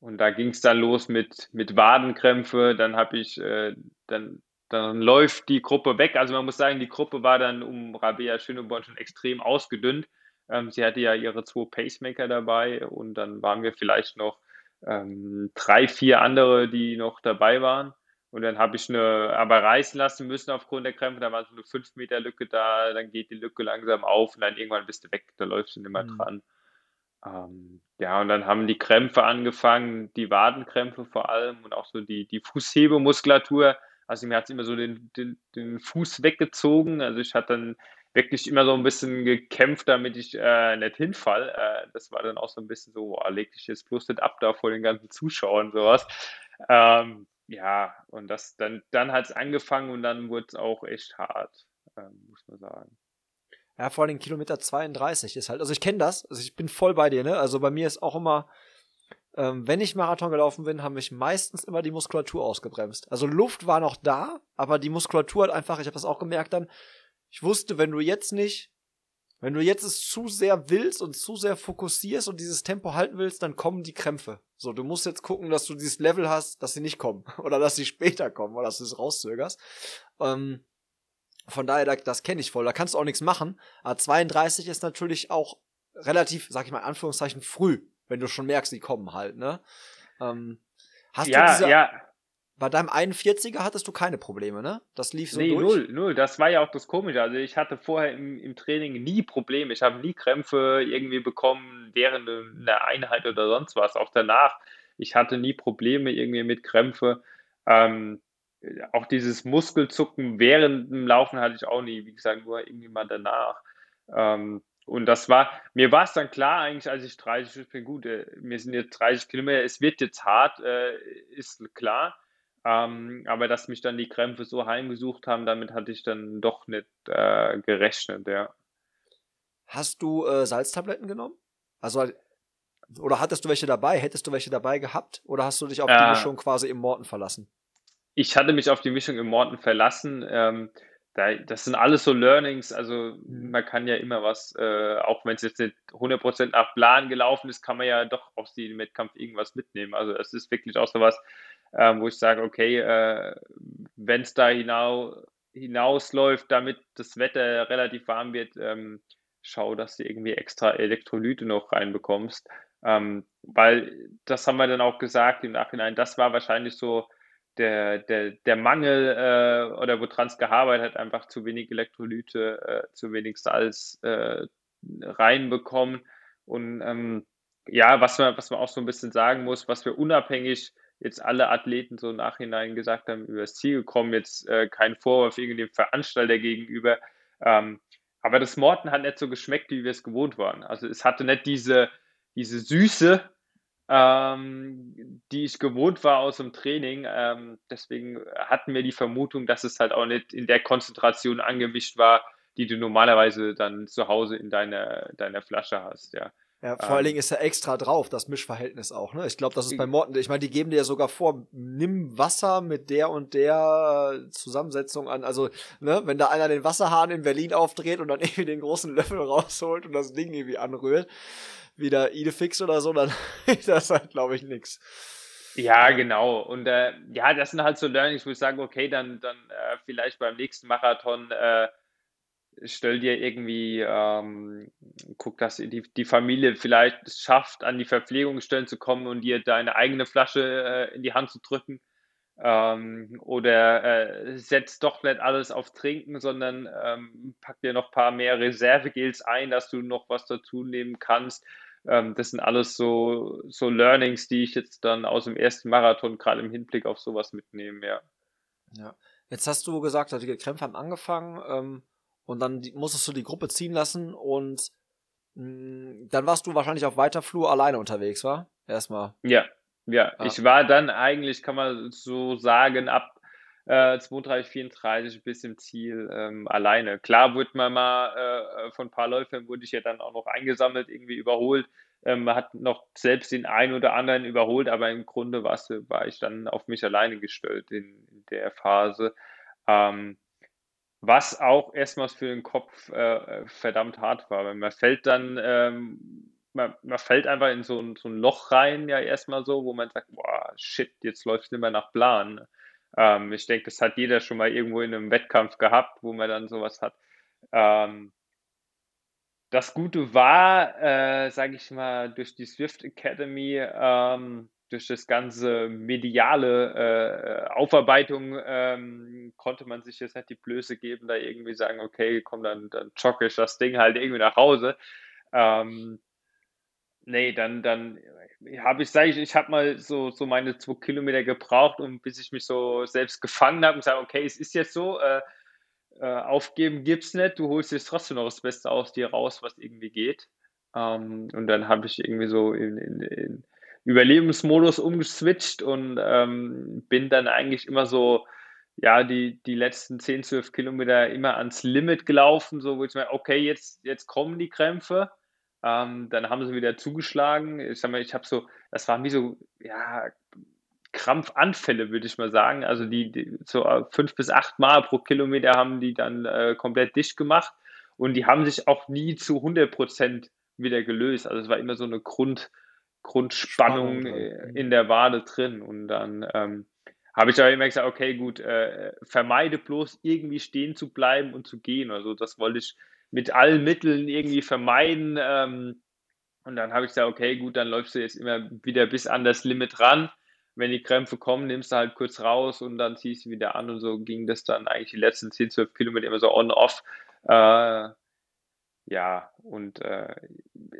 und da ging es dann los mit, mit Wadenkrämpfe. Dann habe ich, äh, dann, dann läuft die Gruppe weg. Also man muss sagen, die Gruppe war dann um Rabea Schöneborn schon extrem ausgedünnt. Ähm, sie hatte ja ihre zwei Pacemaker dabei und dann waren wir vielleicht noch ähm, drei, vier andere, die noch dabei waren. Und dann habe ich eine aber reißen lassen müssen aufgrund der Krämpfe. Da war so eine 5 Meter Lücke da, dann geht die Lücke langsam auf und dann irgendwann bist du weg, da läufst du nicht mehr mhm. dran. Ähm, ja, und dann haben die Krämpfe angefangen, die Wadenkrämpfe vor allem und auch so die, die Fußhebemuskulatur. Also mir hat es immer so den, den, den Fuß weggezogen. Also ich hatte dann wirklich immer so ein bisschen gekämpft, damit ich äh, nicht hinfall. Äh, das war dann auch so ein bisschen so, boah, leg dich jetzt bloß nicht ab da vor den ganzen Zuschauern und sowas. Ähm, ja, und das dann, dann hat es angefangen und dann wurde es auch echt hart, ähm, muss man sagen. Ja, vor allem Kilometer 32 ist halt, also ich kenne das, also ich bin voll bei dir, ne? Also bei mir ist auch immer, ähm, wenn ich Marathon gelaufen bin, haben mich meistens immer die Muskulatur ausgebremst. Also Luft war noch da, aber die Muskulatur hat einfach, ich habe das auch gemerkt dann, ich wusste, wenn du jetzt nicht, wenn du jetzt es zu sehr willst und zu sehr fokussierst und dieses Tempo halten willst, dann kommen die Krämpfe. So, du musst jetzt gucken, dass du dieses Level hast, dass sie nicht kommen oder dass sie später kommen oder dass du es rauszögerst. Ähm, von daher, das kenne ich voll. Da kannst du auch nichts machen. Aber 32 ist natürlich auch relativ, sag ich mal, in Anführungszeichen früh, wenn du schon merkst, die kommen halt, ne? Ähm, hast ja, du diese, ja. Bei deinem 41er hattest du keine Probleme, ne? Das lief so Nee, durch. null, null. Das war ja auch das Komische. Also ich hatte vorher im, im Training nie Probleme. Ich habe nie Krämpfe irgendwie bekommen während einer Einheit oder sonst was. Auch danach. Ich hatte nie Probleme irgendwie mit Krämpfe. Ähm, auch dieses Muskelzucken während dem Laufen hatte ich auch nie. Wie gesagt, nur irgendwie mal danach. Ähm, und das war, mir war es dann klar eigentlich, als ich 30, ich bin gut, äh, mir sind jetzt 30 Kilometer, es wird jetzt hart, äh, ist klar. Ähm, aber dass mich dann die Krämpfe so heimgesucht haben, damit hatte ich dann doch nicht äh, gerechnet, ja. Hast du äh, Salztabletten genommen? Also oder hattest du welche dabei? Hättest du welche dabei gehabt? Oder hast du dich auf die Äh, Mischung quasi im Morten verlassen? ich hatte mich auf die Mischung im Morten verlassen. Ähm, da, das sind alles so Learnings. Also Mhm. man kann ja immer was, äh, auch wenn es jetzt nicht 100% nach Plan gelaufen ist, kann man ja doch aus dem Wettkampf irgendwas mitnehmen. Also es ist wirklich auch so was, ähm, wo ich sage, okay, äh, wenn es da hinau, hinausläuft, damit das Wetter relativ warm wird, ähm, schau, dass du irgendwie extra Elektrolyte noch reinbekommst. Ähm, weil das haben wir dann auch gesagt im Nachhinein, das war wahrscheinlich so der, der, der Mangel äh, oder woran es gearbeitet hat, einfach zu wenig Elektrolyte, äh, zu wenig Salz äh, reinbekommen. Und ähm, ja, was man, was man auch so ein bisschen sagen muss, was wir unabhängig jetzt alle Athleten so im Nachhinein gesagt haben, über das Ziel gekommen, jetzt äh, kein Vorwurf gegen den Veranstalter gegenüber. Ähm, aber das Morten hat nicht so geschmeckt, wie wir es gewohnt waren. Also es hatte nicht diese, diese Süße, ähm, die ich gewohnt war aus dem Training. Ähm, deswegen hatten wir die Vermutung, dass es halt auch nicht in der Konzentration angemischt war, die du normalerweise dann zu Hause in deiner, deiner Flasche hast, ja. Ja, vor allen Ähm, Dingen ist ja extra drauf, das Mischverhältnis auch, ne? Ich glaube, das ist bei Morten, ich meine, die geben dir ja sogar vor, nimm Wasser mit der und der Zusammensetzung an. Also, ne, wenn da einer den Wasserhahn in Berlin aufdreht und dann irgendwie den großen Löffel rausholt und das Ding irgendwie anrührt, wie der Idefix oder so, dann ist das halt, glaube ich, nix. Ja, genau. Und äh, ja, das sind halt so Learnings, wo ich sage, okay, dann, dann äh, vielleicht beim nächsten Marathon äh, stell dir irgendwie, ähm, guck, dass die, die Familie vielleicht es schafft, an die Verpflegungsstellen zu kommen und dir deine eigene Flasche äh, in die Hand zu drücken. Ähm, oder äh, setz doch nicht alles auf Trinken, sondern ähm, pack dir noch ein paar mehr Reservegels ein, dass du noch was dazu nehmen kannst. Ähm, das sind alles so, so Learnings, die ich jetzt dann aus dem ersten Marathon gerade im Hinblick auf sowas mitnehme, ja. Ja. Jetzt hast du gesagt, die Krämpfe haben angefangen ähm, und dann musstest du die Gruppe ziehen lassen und mh, dann warst du wahrscheinlich auf weiter Flur alleine unterwegs, war? Erstmal. Ja, ja. Ah. Ich war dann eigentlich, kann man so sagen, ab äh, 32, 34 bis im Ziel ähm, alleine. Klar wurde man mal äh, von ein paar Läufern wurde ich ja dann auch noch eingesammelt, irgendwie überholt. Ähm, man hat noch selbst den einen oder anderen überholt, aber im Grunde war ich dann auf mich alleine gestellt in, in der Phase. Ähm, was auch erstmals für den Kopf äh, verdammt hart war, weil man fällt dann, ähm, man, man fällt einfach in so ein, so ein Loch rein, ja erstmal so, wo man sagt, boah, shit, jetzt läuft es nicht mehr nach Plan. Ähm, ich denke, das hat jeder schon mal irgendwo in einem Wettkampf gehabt, wo man dann sowas hat. Ähm, das Gute war, äh, sage ich mal, durch die Swift Academy, ähm, durch das ganze mediale äh, Aufarbeitung ähm, konnte man sich jetzt nicht die Blöße geben, da irgendwie sagen, okay, komm, dann, dann jogge ich das Ding halt irgendwie nach Hause. Ähm, nee, dann, dann habe ich, sage ich, ich habe mal so, so meine zwei Kilometer gebraucht, um bis ich mich so selbst gefangen habe und sage, okay, es ist jetzt so, äh, äh, aufgeben gibt's nicht, du holst jetzt trotzdem noch das Beste aus dir raus, was irgendwie geht. Ähm, und dann habe ich irgendwie so in, in, in Überlebensmodus umgeswitcht und ähm, bin dann eigentlich immer so ja, die, die letzten 10, 12 Kilometer immer ans Limit gelaufen, so wo ich mir, okay, jetzt, jetzt kommen die Krämpfe. Ähm, dann haben sie wieder zugeschlagen. Ich sag mal, ich habe so, das waren wie so, ja, Krampfanfälle, würde ich mal sagen. Also die, die so fünf bis acht Mal pro Kilometer haben die dann äh, komplett dicht gemacht und die haben sich auch nie zu 100 Prozent wieder gelöst. Also es war immer so eine Grund, Grundspannung Spannung, äh, in der Wade drin und dann ähm, habe ich aber immer gesagt, okay, gut, äh, vermeide bloß irgendwie stehen zu bleiben und zu gehen. Also das wollte ich mit allen Mitteln irgendwie vermeiden. Ähm, und dann habe ich gesagt, okay, gut, dann läufst du jetzt immer wieder bis an das Limit ran. Wenn die Krämpfe kommen, nimmst du halt kurz raus und dann ziehst du wieder an. Und so ging das dann eigentlich die letzten 10, 12 Kilometer immer so on-off. Äh, ja, und äh,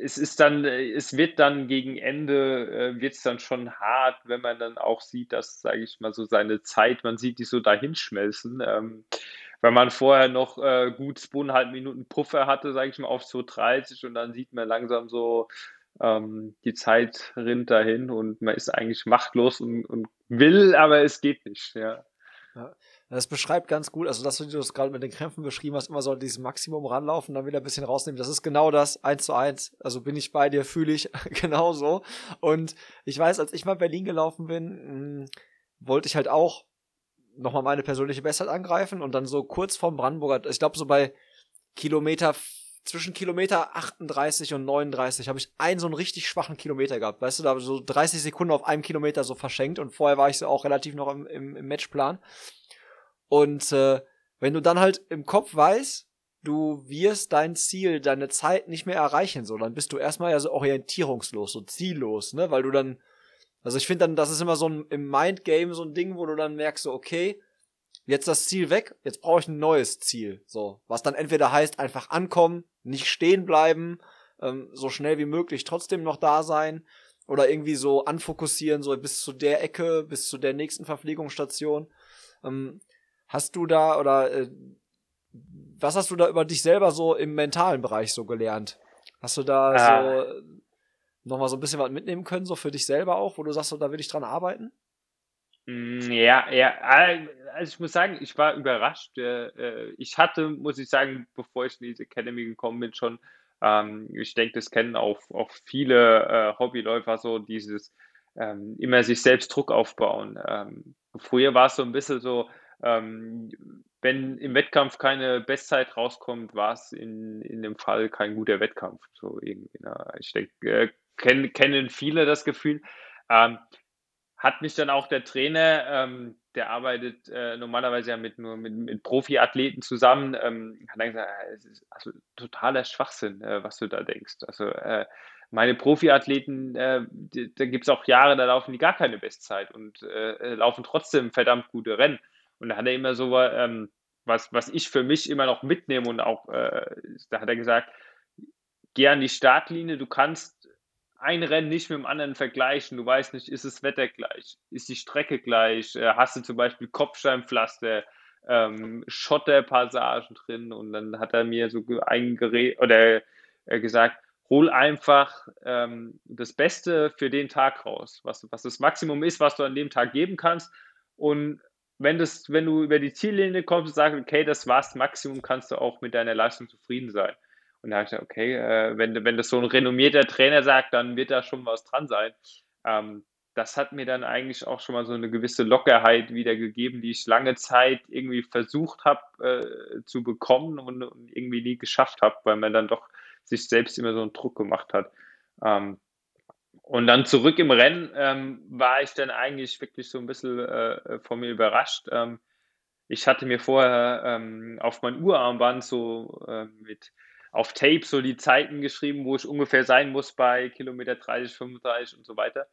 es ist dann, es wird dann gegen Ende, äh, wird es dann schon hart, wenn man dann auch sieht, dass, sage ich mal, so seine Zeit, man sieht die so dahinschmelzen. Ähm, wenn man vorher noch äh, gut zweieinhalb Minuten Puffer hatte, sage ich mal, auf 2,30 und dann sieht man langsam so, ähm, die Zeit rinnt dahin und man ist eigentlich machtlos und, und will, aber es geht nicht, ja. Ja. Das beschreibt ganz gut, also dass du das gerade mit den Krämpfen beschrieben hast, immer so dieses Maximum ranlaufen, dann wieder ein bisschen rausnehmen. Das ist genau das, eins zu eins. Also bin ich bei dir, fühle ich genauso. Und ich weiß, als ich mal Berlin gelaufen bin, mh, hm, wollte ich halt auch nochmal meine persönliche Bestzeit angreifen und dann so kurz vorm Brandenburger, ich glaube so bei Kilometer, zwischen Kilometer 38 und 39 habe ich einen so einen richtig schwachen Kilometer gehabt. Weißt du, da so 30 Sekunden auf einem Kilometer so verschenkt und vorher war ich so auch relativ noch im, im, im Matchplan. Und äh, wenn du dann halt im Kopf weißt, du wirst dein Ziel, deine Zeit nicht mehr erreichen, so, dann bist du erstmal ja so orientierungslos, so ziellos, ne, weil du dann, also ich finde dann, das ist immer so ein, im Mindgame so ein Ding, wo du dann merkst, so, okay, jetzt das Ziel weg, jetzt brauche ich ein neues Ziel, so, was dann entweder heißt, einfach ankommen, nicht stehen bleiben, ähm, so schnell wie möglich trotzdem noch da sein, oder irgendwie so anfokussieren, so bis zu der Ecke, bis zu der nächsten Verpflegungsstation. Ähm, Hast du da oder äh, was hast du da über dich selber so im mentalen Bereich so gelernt? Hast du da ah. so nochmal so ein bisschen was mitnehmen können, so für dich selber auch, wo du sagst, so, da will ich dran arbeiten? Mm, ja, ja, also ich muss sagen, ich war überrascht. Äh, äh, ich hatte, muss ich sagen, bevor ich in diese Academy gekommen bin, schon, ähm, ich denke, das kennen auch, auch viele äh, Hobbyläufer so, dieses ähm, immer sich selbst Druck aufbauen. Ähm, früher war es so ein bisschen so, wenn im Wettkampf keine Bestzeit rauskommt, war es in, in dem Fall kein guter Wettkampf. So irgendwie. Ne? Ich denke, kenn, kennen viele das Gefühl. Hat mich dann auch der Trainer, ähm, der arbeitet äh, normalerweise ja mit nur mit, mit Profiathleten zusammen, ähm, hat dann gesagt, äh, es ist also totaler Schwachsinn, äh, was du da denkst. Also äh, meine Profiathleten, äh, da gibt es auch Jahre, da laufen die gar keine Bestzeit und äh, laufen trotzdem verdammt gute Rennen. Und da hat er immer so, ähm, was, was ich für mich immer noch mitnehme und auch, da hat er gesagt, geh an die Startlinie, du kannst ein Rennen nicht mit dem anderen vergleichen. Du weißt nicht, ist das Wetter gleich, ist die Strecke gleich, äh, hast du zum Beispiel Kopfsteinpflaster, ähm, Schotterpassagen drin und dann hat er mir so eingeredet oder äh, gesagt, hol einfach ähm, das Beste für den Tag raus, was, was das Maximum ist, was du an dem Tag geben kannst und wenn, das, wenn du über die Ziellinie kommst und sagst, okay, das war's Maximum, kannst du auch mit deiner Leistung zufrieden sein. Und da habe ich gesagt, okay, äh, wenn, wenn das so ein renommierter Trainer sagt, dann wird da schon was dran sein. Ähm, das hat mir dann eigentlich auch schon mal so eine gewisse Lockerheit wieder gegeben, die ich lange Zeit irgendwie versucht habe äh, zu bekommen und, und, irgendwie nie geschafft habe, weil man dann doch sich selbst immer so einen Druck gemacht hat. Ähm, und dann zurück im Rennen ähm, war ich dann eigentlich wirklich so ein bisschen äh, von mir überrascht. Ähm, ich hatte mir vorher ähm, auf mein Urarmband so äh, mit auf Tape so die Zeiten geschrieben, wo ich ungefähr sein muss bei Kilometer 30, 35 und so weiter.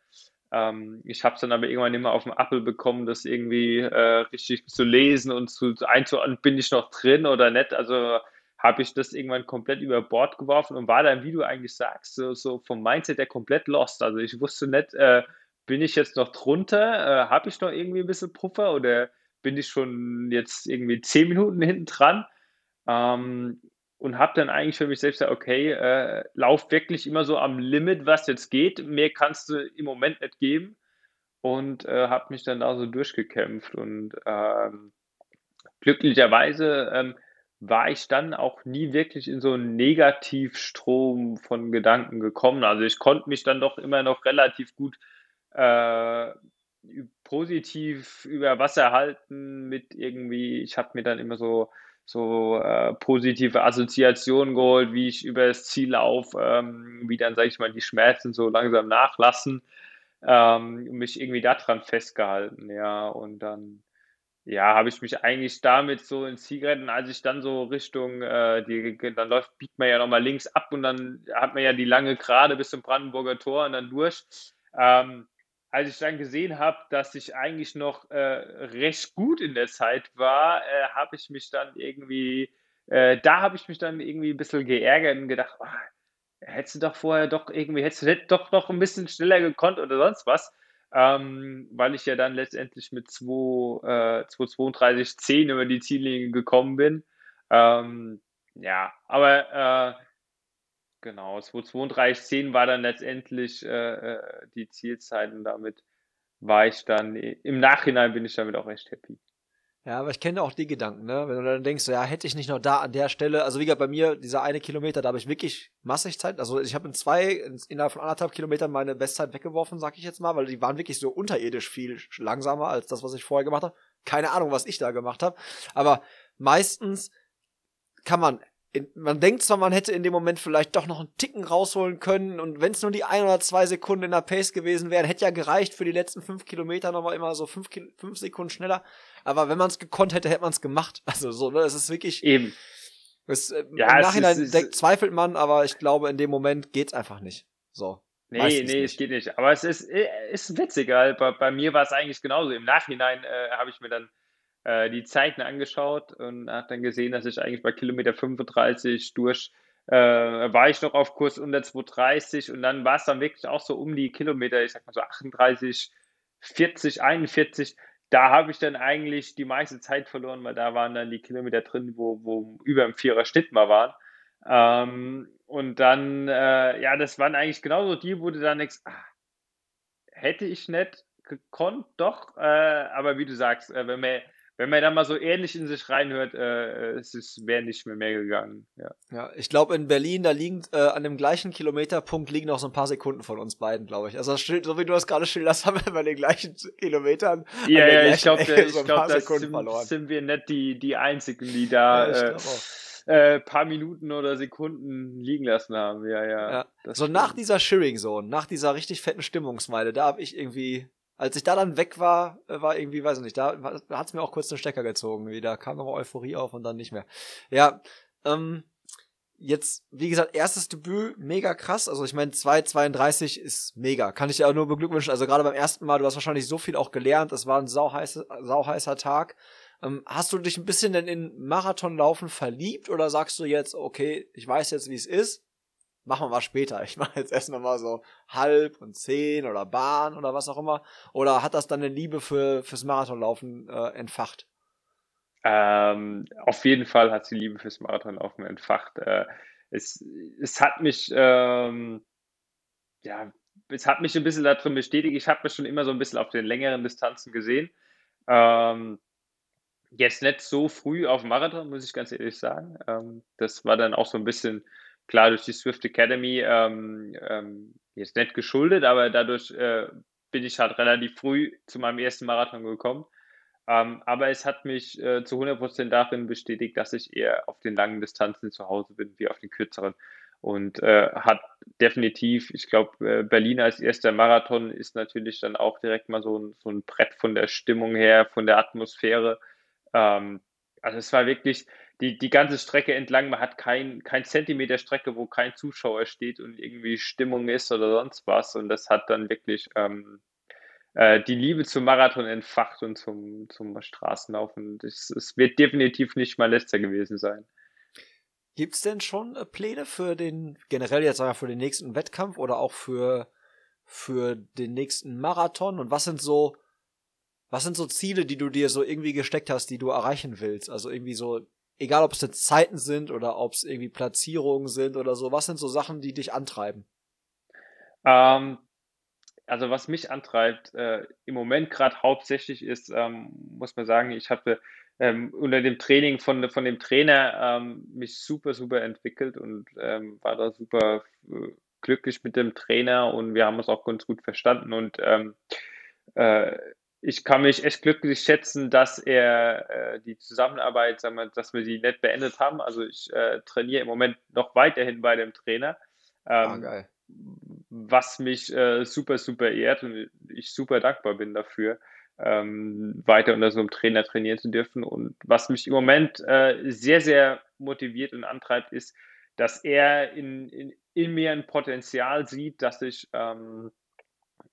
Ähm, ich habe es dann aber irgendwann immer auf dem Apple bekommen, das irgendwie äh, richtig zu lesen und zu einzuordnen, bin ich noch drin oder nicht. Also habe ich das irgendwann komplett über Bord geworfen und war dann, wie du eigentlich sagst, so, so vom Mindset der komplett lost. Also ich wusste nicht, äh, bin ich jetzt noch drunter, äh, habe ich noch irgendwie ein bisschen Puffer oder bin ich schon jetzt irgendwie zehn Minuten hinten dran? Ähm, und habe dann eigentlich für mich selbst gesagt, okay, äh, lauf wirklich immer so am Limit, was jetzt geht. Mehr kannst du im Moment nicht geben. Und äh, habe mich dann da so durchgekämpft. Und ähm, glücklicherweise ähm, war ich dann auch nie wirklich in so einen Negativstrom von Gedanken gekommen. Also ich konnte mich dann doch immer noch relativ gut äh, positiv über Wasser halten mit irgendwie, ich habe mir dann immer so so äh, positive Assoziationen geholt, wie ich über das Ziel laufe, ähm, wie dann, sage ich mal, die Schmerzen so langsam nachlassen, ähm, mich irgendwie daran festgehalten, ja, und dann, ja, habe ich mich eigentlich damit so ins Ziel gerettet, als ich dann so Richtung, äh, die, dann läuft, biegt man ja nochmal links ab und dann hat man ja die lange Gerade bis zum Brandenburger Tor und dann durch. Ähm, als ich dann gesehen habe, dass ich eigentlich noch äh, recht gut in der Zeit war, äh, habe ich mich dann irgendwie, äh, da habe ich mich dann irgendwie ein bisschen geärgert und gedacht, oh, hättest du doch vorher doch irgendwie, hättest du doch noch ein bisschen schneller gekonnt oder sonst was. Ähm, weil ich ja dann letztendlich mit 2, äh, 232,10 über die Ziellinie gekommen bin. Ähm, ja, aber äh, Genau, 232,10 war dann letztendlich äh, äh, die Zielzeit und damit war ich dann, im Nachhinein bin ich damit auch recht happy. Ja, aber ich kenne auch die Gedanken, ne? Wenn du dann denkst, ja, hätte ich nicht noch da an der Stelle, also wie gesagt, bei mir, dieser eine Kilometer, da habe ich wirklich massig Zeit, also ich habe in zwei, in, innerhalb von anderthalb Kilometern meine Bestzeit weggeworfen, sag ich jetzt mal, weil die waren wirklich so unterirdisch viel langsamer als das, was ich vorher gemacht habe. Keine Ahnung, was ich da gemacht habe, aber meistens kann man in, man denkt zwar, man hätte in dem Moment vielleicht doch noch einen Ticken rausholen können und wenn es nur die ein oder zwei Sekunden in der Pace gewesen wären, hätte ja gereicht für die letzten fünf Kilometer nochmal immer so fünf, fünf Sekunden schneller. Aber wenn man es gekonnt hätte, hätte man es gemacht. Also so, ne, es ist wirklich. Eben. Es, äh, ja, Im Nachhinein ist, denkt, zweifelt man, aber ich glaube, in dem Moment geht's einfach nicht. So. Nee, nee, es geht nicht. Aber es ist, äh, ist witzig, bei, bei mir war es eigentlich genauso. Im Nachhinein äh, habe ich mir dann äh, die Zeiten angeschaut und hat dann gesehen, dass ich eigentlich bei Kilometer 35 durch äh, war ich noch auf Kurs unter 230 und dann war es dann wirklich auch so um die Kilometer, ich sag mal so 38, 40, 41. Da habe ich dann eigentlich die meiste Zeit verloren, weil da waren dann die Kilometer drin, wo, wo über dem Vierer Schnitt mal waren. Ähm, und dann, äh, ja, das waren eigentlich genauso die, wo du dann denkst, ah, hätte ich nicht gekonnt, doch, äh, aber wie du sagst, äh, wenn man wenn man da mal so ähnlich in sich reinhört, äh, es wäre nicht mehr mehr gegangen. Ja, ja ich glaube in Berlin, da liegen äh, an dem gleichen Kilometerpunkt liegen noch so ein paar Sekunden von uns beiden, glaube ich. Also so wie du das gerade schilderst, haben wir bei den gleichen Kilometern. Ja, ja, ich glaube, ich so glaube, das sind, sind, wir nicht die die einzigen, die da. Ja, äh, paar Minuten oder Sekunden liegen lassen haben. Ja, ja. ja. So nach dieser Shearing Zone, nach dieser richtig fetten Stimmungsmeile, da habe ich irgendwie als ich da dann weg war, äh, war irgendwie, weiß ich nicht, da hat es mir auch kurz den Stecker gezogen. Wieder kam noch Euphorie auf und dann nicht mehr. Ja, ähm, jetzt, wie gesagt, erstes Debüt, mega krass. Also ich meine, 2,32 ist mega. Kann ich dir auch nur beglückwünschen. Also gerade beim ersten Mal, du hast wahrscheinlich so viel auch gelernt. Es war ein sauheißer, sauheißer Tag. Ähm, hast du dich ein bisschen denn in Marathonlaufen verliebt oder sagst du jetzt, okay, ich weiß jetzt, wie es ist, machen wir mal später. Ich mache jetzt erstmal mal so halb und zehn oder Bahn oder was auch immer. Oder hat das dann eine Liebe für fürs Marathonlaufen äh, entfacht? Ähm, auf jeden Fall hat sie Liebe fürs Marathonlaufen entfacht. Äh, es, es hat mich, ähm, ja, es hat mich ein bisschen darin bestätigt. Ich habe mich schon immer so ein bisschen auf den längeren Distanzen gesehen. Ähm, jetzt nicht so früh auf Marathon, muss ich ganz ehrlich sagen. Ähm, das war dann auch so ein bisschen klar durch die Swift Academy ähm, ähm, jetzt nicht geschuldet, aber dadurch äh, bin ich halt relativ früh zu meinem ersten Marathon gekommen. Ähm, aber es hat mich äh, zu 100% darin bestätigt, dass ich eher auf den langen Distanzen zu Hause bin, wie auf den kürzeren. Und äh, hat definitiv, ich glaube, äh, Berlin als erster Marathon ist natürlich dann auch direkt mal so ein, so ein Brett von der Stimmung her, von der Atmosphäre. Ähm, also es war wirklich, die, die ganze Strecke entlang, man hat kein, kein Zentimeter Strecke, wo kein Zuschauer steht und irgendwie Stimmung ist oder sonst was. Und das hat dann wirklich ähm, äh, die Liebe zum Marathon entfacht und zum, zum Straßenlaufen. Es, wird definitiv nicht mal letzter gewesen sein. Gibt es denn schon äh, Pläne für den, generell jetzt sagen wir, für den nächsten Wettkampf oder auch für, für den nächsten Marathon? Und was sind so, was sind so Ziele, die du dir so irgendwie gesteckt hast, die du erreichen willst? Also irgendwie so egal ob es jetzt Zeiten sind oder ob es irgendwie Platzierungen sind oder so, was sind so Sachen, die dich antreiben? Ähm, also was mich antreibt äh, im Moment gerade hauptsächlich ist, ähm, muss man sagen, ich hatte ähm, unter dem Training von, von dem Trainer ähm, mich super, super entwickelt und ähm, war da super äh, glücklich mit dem Trainer und wir haben uns auch ganz gut verstanden und ähm, äh, ich kann mich echt glücklich schätzen, dass er äh, die Zusammenarbeit, sagen wir, dass wir die nicht beendet haben. Also ich äh, trainiere im Moment noch weiterhin bei dem Trainer. Ah, ähm, geil. Was mich äh, super, super ehrt und ich super dankbar bin dafür, ähm, weiter unter so einem Trainer trainieren zu dürfen. Und was mich im Moment äh, sehr, sehr motiviert und antreibt, ist, dass er in, in, in mir ein Potenzial sieht, dass ich ähm,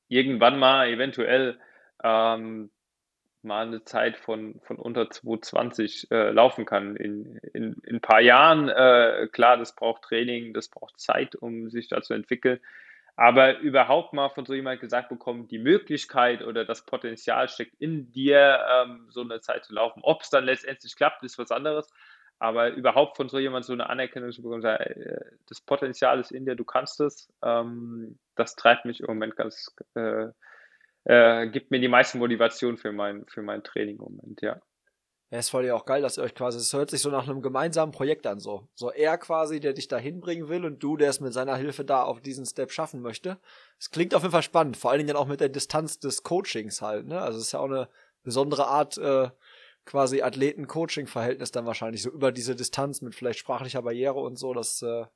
irgendwann mal eventuell ähm, mal eine Zeit von, von unter 220 äh, laufen kann. In, in, in ein paar Jahren, äh, klar, das braucht Training, das braucht Zeit, um sich da zu entwickeln. Aber überhaupt mal von so jemand gesagt bekommen, die Möglichkeit oder das Potenzial steckt in dir, ähm, so eine Zeit zu laufen. Ob es dann letztendlich klappt, ist was anderes. Aber überhaupt von so jemand so eine Anerkennung zu bekommen, äh, das Potenzial ist in dir, du kannst es, ähm, das treibt mich im Moment ganz, äh, äh, gibt mir die meiste Motivation für mein, für mein Training im Moment, ja. Ja, ist voll ja auch geil, dass ihr euch quasi, es hört sich so nach einem gemeinsamen Projekt an, so. So er quasi, der dich da hinbringen will und du, der es mit seiner Hilfe da auf diesen Step schaffen möchte. Es klingt auf jeden Fall spannend, vor allen Dingen dann auch mit der Distanz des Coachings halt, ne? Also es ist ja auch eine besondere Art, äh, quasi Athleten-Coaching-Verhältnis dann wahrscheinlich, so über diese Distanz mit vielleicht sprachlicher Barriere und so, das, äh,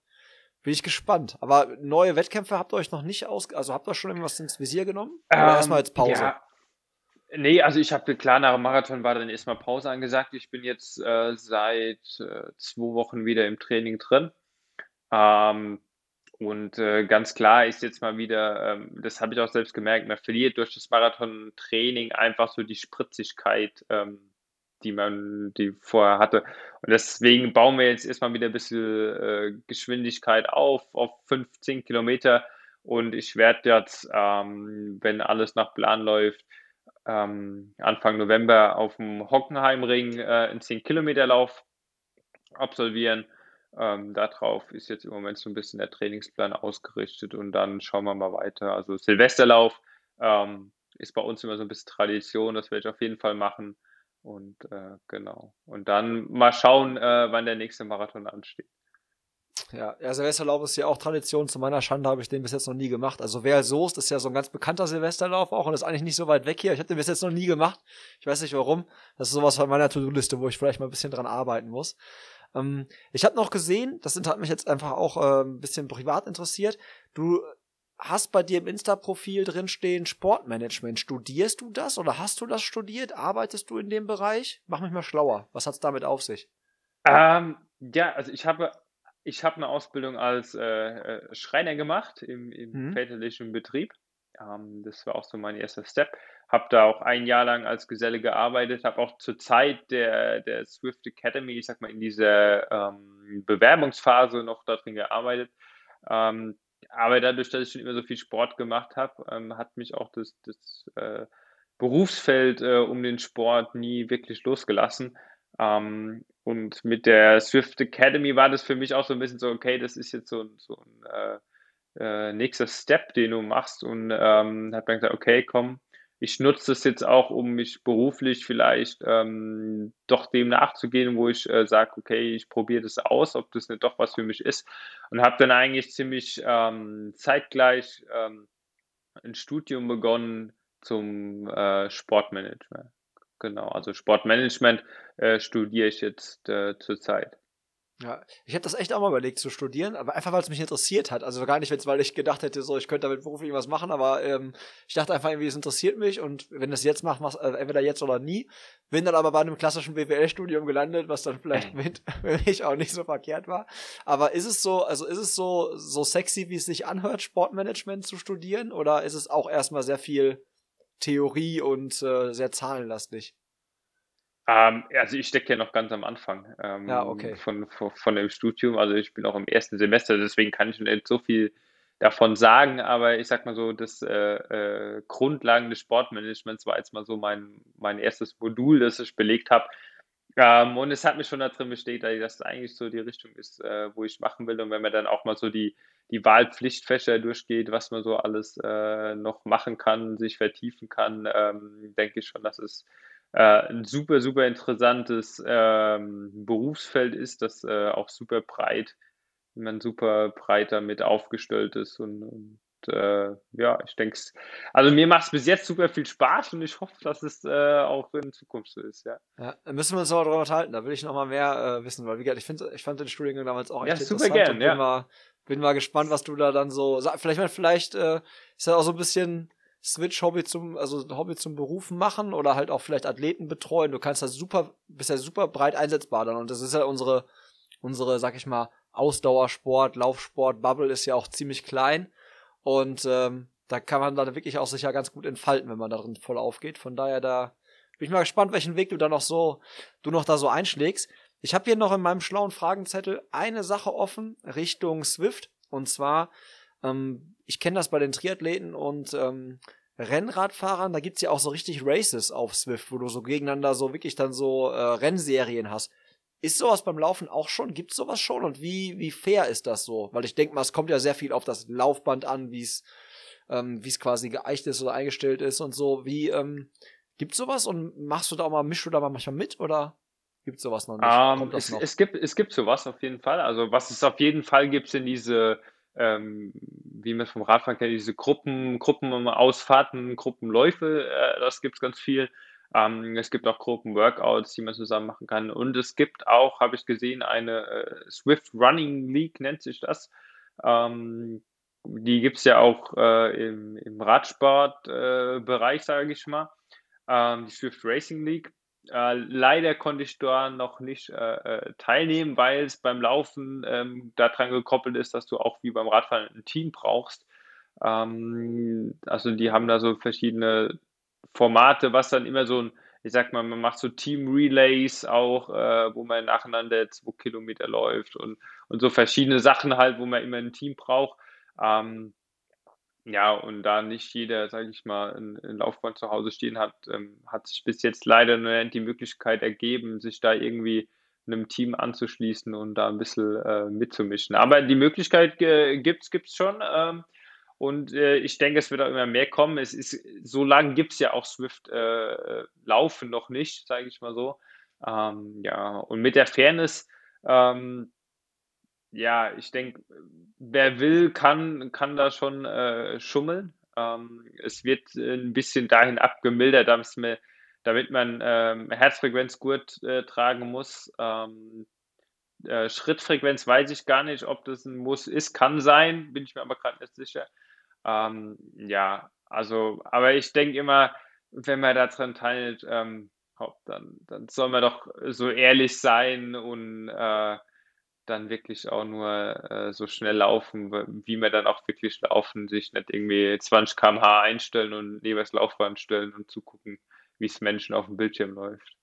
bin ich gespannt. Aber neue Wettkämpfe habt ihr euch noch nicht aus, also habt ihr schon irgendwas ins Visier genommen? Oder ähm, erstmal jetzt Pause? Ja. Nee, also ich habe klar, nach dem Marathon war dann erstmal Pause angesagt. Ich bin jetzt äh, seit äh, zwei Wochen wieder im Training drin. Ähm, und äh, ganz klar ist jetzt mal wieder, ähm, das habe ich auch selbst gemerkt, man verliert durch das Marathon-Training einfach so die Spritzigkeit ähm, die man die vorher hatte. Und deswegen bauen wir jetzt erstmal wieder ein bisschen äh, Geschwindigkeit auf, auf 15 Kilometer. Und ich werde jetzt, ähm, wenn alles nach Plan läuft, ähm, Anfang November auf dem Hockenheimring äh, einen 10-Kilometer-Lauf absolvieren. Ähm, darauf ist jetzt im Moment so ein bisschen der Trainingsplan ausgerichtet und dann schauen wir mal weiter. Also Silvesterlauf ähm, ist bei uns immer so ein bisschen Tradition, das werde ich auf jeden Fall machen. Und äh, genau. Und dann mal schauen, äh, wann der nächste Marathon ansteht. Ja, ja, Silvesterlauf ist ja auch Tradition. Zu meiner Schande habe ich den bis jetzt noch nie gemacht. Also Wer Soest ist ja so ein ganz bekannter Silvesterlauf auch und ist eigentlich nicht so weit weg hier. Ich habe den bis jetzt noch nie gemacht. Ich weiß nicht warum. Das ist sowas von meiner To-Do-Liste, wo ich vielleicht mal ein bisschen dran arbeiten muss. Ähm, ich habe noch gesehen, das hat mich jetzt einfach auch äh, ein bisschen privat interessiert. Du hast bei dir im Insta-Profil drinstehen Sportmanagement. Studierst du das oder hast du das studiert? Arbeitest du in dem Bereich? Mach mich mal schlauer. Was hat's damit auf sich? Ähm, ja, also ich habe ich habe eine Ausbildung als äh, äh, Schreiner gemacht im, im mhm. väterlichen Betrieb. Ähm, das war auch so mein erster Step. Habe da auch ein Jahr lang als Geselle gearbeitet, habe auch zur Zeit der, der Swift Academy, ich sag mal, in dieser ähm, Bewerbungsphase noch darin gearbeitet. Ähm, aber dadurch, dass ich schon immer so viel Sport gemacht habe, ähm, hat mich auch das, das äh, Berufsfeld äh, um den Sport nie wirklich losgelassen. Ähm, und mit der Swift Academy war das für mich auch so ein bisschen so, okay, das ist jetzt so, so ein äh, äh nächster Step, den du machst. Und ähm, hat dann gesagt, okay, komm, ich nutze das jetzt auch, um mich beruflich vielleicht ähm, doch dem nachzugehen, wo ich äh, sage, okay, ich probiere das aus, ob das nicht doch was für mich ist. Und habe dann eigentlich ziemlich ähm, zeitgleich ähm, ein Studium begonnen zum äh, Sportmanagement. Genau, also Sportmanagement äh, studiere ich jetzt äh, zurzeit. Ja, ich hätte das echt auch mal überlegt zu studieren, aber einfach weil es mich interessiert hat. Also gar nicht, weil ich gedacht hätte, so ich könnte damit beruflich was machen, aber ähm, ich dachte einfach irgendwie, es interessiert mich und wenn es jetzt macht, mach's äh, entweder jetzt oder nie. Bin dann aber bei einem klassischen BWL-Studium gelandet, was dann vielleicht mit für mich auch nicht so verkehrt war. Aber ist es so, also ist es so so sexy, wie es sich anhört, Sportmanagement zu studieren, oder ist es auch erstmal sehr viel Theorie und äh, sehr zahlenlastig? Ähm, also ich stecke ja noch ganz am Anfang ähm, ja, okay. von, von, von, dem Studium. Also ich bin auch im ersten Semester, deswegen kann ich nicht so viel davon sagen, aber ich sag mal so, das äh, äh, Grundlagen des Sportmanagements war jetzt mal so mein, mein erstes Modul, das ich belegt habe. Ähm, und es hat mich schon da drin bestätigt, dass das eigentlich so die Richtung ist, äh, wo ich machen will. Und wenn man dann auch mal so die, die Wahlpflichtfächer durchgeht, was man so alles äh, noch machen kann, sich vertiefen kann, ähm, denke ich schon, dass es äh, ein super, super interessantes ähm, Berufsfeld ist, das äh, auch super breit, man super breit damit aufgestellt ist und, und äh, ja, ich denke, also mir macht es bis jetzt super viel Spaß und ich hoffe, dass es äh, auch in Zukunft so ist, ja. Ja, müssen wir uns aber darüber unterhalten, da will ich noch mal mehr äh, wissen, weil wie gesagt, ich, find, ich fand den Studiengang damals auch Ja, echt super interessant gern, und bin ja. mal, bin mal gespannt, was du da dann so Vielleicht, vielleicht ist das auch so ein bisschen Switch-Hobby zum, also Hobby zum Berufen machen oder halt auch vielleicht Athleten betreuen. Du kannst das super, bist ja super breit einsetzbar dann und das ist ja unsere, unsere, sag ich mal, Ausdauersport, Laufsport, Bubble ist ja auch ziemlich klein und ähm, da kann man dann wirklich auch sich ja ganz gut entfalten, wenn man da drin voll aufgeht. Von daher da bin ich mal gespannt, welchen Weg du da noch so, du noch da so einschlägst. Ich habe hier noch in meinem schlauen Fragenzettel eine Sache offen Richtung Swift und zwar ähm, ich kenne das bei den Triathleten und ähm, Rennradfahrern, da gibt's ja auch so richtig Races auf Swift, wo du so gegeneinander so wirklich dann so äh, Rennserien hast. Ist sowas beim Laufen auch schon? Gibt's sowas schon? Und wie, wie fair ist das so? Weil ich denke mal, es kommt ja sehr viel auf das Laufband an, wie es ähm, wie es quasi geeicht ist oder eingestellt ist und so. Wie, ähm, gibt's sowas und machst du da auch mal, mischst du da mal manchmal mit oder gibt's sowas noch nicht? Ähm, kommt das es, noch? es gibt, es gibt sowas auf jeden Fall. Also was es auf jeden Fall gibt, sind diese, ähm, wie man es vom Radfahren kennt, diese Gruppen, Gruppenausfahrten, Gruppenläufe, äh, das gibt es ganz viel. Ähm, es gibt auch Gruppenworkouts, die man zusammen machen kann. Und es gibt auch, habe ich gesehen, eine äh, Swift Running League, nennt sich das. Ähm, die gibt es ja auch äh, im, im Radsportbereich, äh, sage ich mal. Ähm, die Swift Racing League. Äh, leider konnte ich da noch nicht äh, äh, teilnehmen, weil es beim Laufen ähm, daran gekoppelt ist, dass du auch wie beim Radfahren ein Team brauchst. Ähm, also die haben da so verschiedene Formate, was dann immer so ein, ich sag mal, man macht so Team-Relays auch, äh, wo man nacheinander zwei Kilometer läuft und, und so verschiedene Sachen halt, wo man immer ein Team braucht. Ähm, ja, und da nicht jeder, sage ich mal, ein, ein Laufband zu Hause stehen hat, ähm, hat sich bis jetzt leider nur die Möglichkeit ergeben, sich da irgendwie einem Team anzuschließen und da ein bisschen äh, mitzumischen. Aber die Möglichkeit äh, gibt's gibt's schon. Ähm, und äh, ich denke, es wird auch immer mehr kommen. Es ist, so lange gibt es ja auch Swift äh, Laufen noch nicht, sage ich mal so. Ähm, ja, und mit der Fairness, ähm, ja, ich denke, wer will, kann, kann da schon äh, schummeln. Ähm, es wird ein bisschen dahin abgemildert, damit man, damit man ähm, Herzfrequenzgurt äh, tragen muss. Ähm, äh, Schrittfrequenz weiß ich gar nicht, ob das ein Muss ist. Kann sein, bin ich mir aber gerade nicht sicher. Ähm, ja, also, aber ich denke immer, wenn man daran teilt, ähm, dann, dann soll man doch so ehrlich sein und äh, dann wirklich auch nur äh, so schnell laufen, wie wir dann auch wirklich laufen, sich nicht irgendwie 20 km/h einstellen und neben das Laufband stellen und zugucken, wie es Menschen auf dem Bildschirm läuft.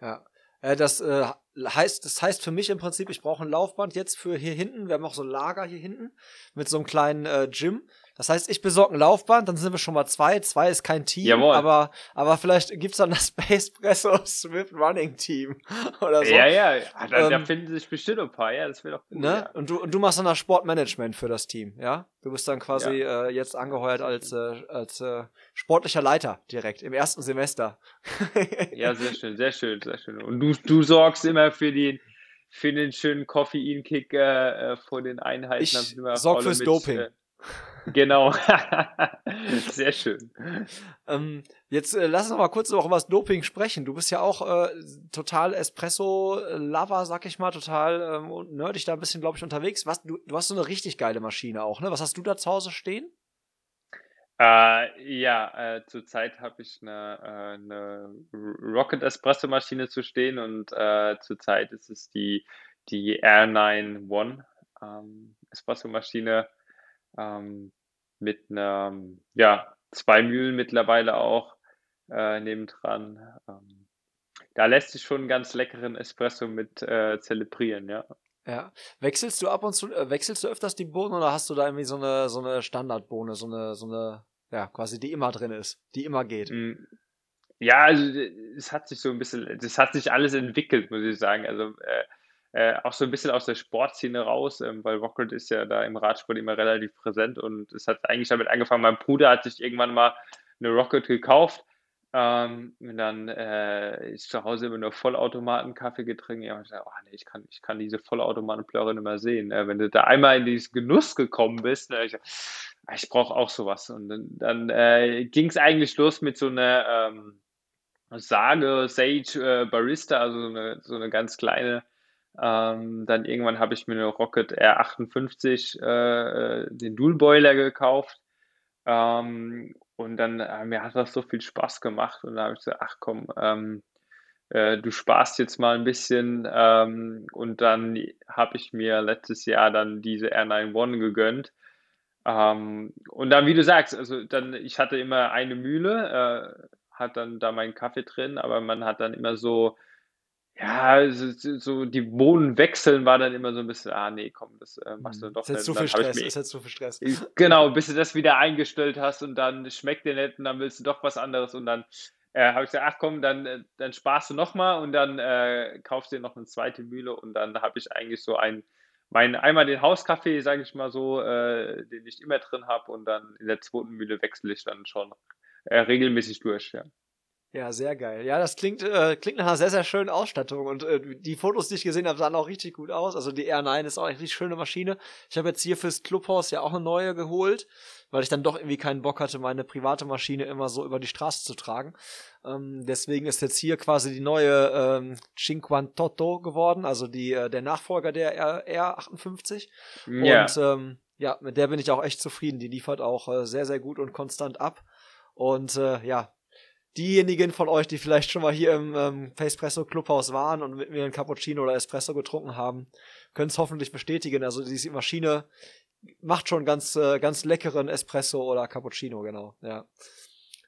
Ja. Äh, das äh, heißt, das heißt für mich im Prinzip, ich brauche ein Laufband jetzt für hier hinten. Wir haben auch so ein Lager hier hinten mit so einem kleinen äh, Gym. Das heißt, ich besorge ein Laufband, dann sind wir schon mal zwei. Zwei ist kein Team, Jawohl. aber aber vielleicht gibt's dann das Space Presso Swift Running Team oder so. Ja, ja, ja. Da, Ähm, finden sich bestimmt ein paar, ja, das doch cool. Ne? Ja. Und du und du machst dann das Sportmanagement für das Team, ja? Du bist dann quasi äh, jetzt angeheuert als äh, als äh, sportlicher Leiter direkt im ersten Semester. ja, sehr schön, sehr schön, sehr schön. Und du, du sorgst immer für den, für den schönen Koffeinkick äh, äh, vor den Einheiten. Ich sorg fürs mit, Doping. Äh, genau. sehr schön. Ähm, jetzt äh, lass uns noch mal kurz auch über das Doping sprechen. Du bist ja auch äh, total Espresso-Lover, sag ich mal, total ähm, nerdig da ein bisschen, glaube ich, unterwegs. Was, du, du hast so eine richtig geile Maschine auch, ne? Was hast du da zu Hause stehen? Äh, ja, äh, zurzeit habe ich eine, äh, eine Rocket Espresso Maschine zu stehen und äh, zurzeit ist es die, die R9 One ähm, Espresso Maschine ähm, mit einer, ja, zwei Mühlen mittlerweile auch äh, nebendran. Ähm, da lässt sich schon einen ganz leckeren Espresso mit äh, zelebrieren, ja. Ja. Wechselst du ab und zu, äh, wechselst du öfters die Bohnen oder hast du da irgendwie so eine, so eine Standardbohne, so eine, so eine, ja, quasi die immer drin ist, die immer geht? Mm, Ja, also es hat sich so ein bisschen, das hat sich alles entwickelt, muss ich sagen. Also äh, äh, auch so ein bisschen aus der Sportszene raus, ähm, weil Rocket ist ja da im Radsport immer relativ präsent und es hat eigentlich damit angefangen, mein Bruder hat sich irgendwann mal eine Rocket gekauft, Ähm, und dann äh, ich zu Hause immer nur Vollautomaten-Kaffee getrunken. Ja, und ich dachte, oh nee, ich kann, ich kann diese Vollautomaten-Plörre nicht mehr sehen. Äh, wenn du da einmal in diesen Genuss gekommen bist, ne, ich, ah, ich brauche auch sowas. Und dann, dann äh, ging es eigentlich los mit so einer ähm, Sage Sage äh, Barista, also so eine, so eine ganz kleine. Ähm, dann irgendwann habe ich mir eine Rocket R58, äh, äh, den Dual Boiler gekauft. Ähm, und dann, äh, mir hat das so viel Spaß gemacht und da habe ich gesagt, ach komm, ähm, äh, du sparst jetzt mal ein bisschen ähm, und dann habe ich mir letztes Jahr dann diese R91 gegönnt. Ähm, und dann, wie du sagst, also dann, ich hatte immer eine Mühle, äh, hat dann da meinen Kaffee drin, aber man hat dann immer so ja, so, so die Bohnen wechseln war dann immer so ein bisschen, ah nee, komm, das äh, machst du Mhm. doch Ist jetzt nicht. zu viel Stress, mir ist jetzt zu viel Stress. Genau, bis du das wieder eingestellt hast und dann schmeckt dir nicht und dann willst du doch was anderes und dann äh, habe ich gesagt, ach komm, dann, äh, dann sparst du nochmal und dann äh, kaufst du dir noch eine zweite Mühle und dann habe ich eigentlich so ein, mein, einmal den Hauskaffee, sage ich mal so, äh, den ich immer drin habe und dann in der zweiten Mühle wechsle ich dann schon äh, regelmäßig durch, ja. Ja, sehr geil. Ja, das klingt, äh, klingt nach einer sehr, sehr schönen Ausstattung. Und äh, die Fotos, die ich gesehen habe, sahen auch richtig gut aus. Also die R9 ist auch eine richtig schöne Maschine. Ich habe jetzt hier fürs Clubhaus ja auch eine neue geholt, weil ich dann doch irgendwie keinen Bock hatte, meine private Maschine immer so über die Straße zu tragen. Ähm, deswegen ist jetzt hier quasi die neue ähm, Cinquantotto geworden, also die, äh, der Nachfolger der R R58. Ja, Und ähm, ja, mit der bin ich auch echt zufrieden. Die liefert auch äh, sehr, sehr gut und konstant ab. Und äh, ja, diejenigen von euch, die vielleicht schon mal hier im ähm, Facepresso Clubhaus waren und mit mir einen Cappuccino oder Espresso getrunken haben, können es hoffentlich bestätigen. Also diese Maschine macht schon ganz, äh, ganz leckeren Espresso oder Cappuccino, genau. Ja.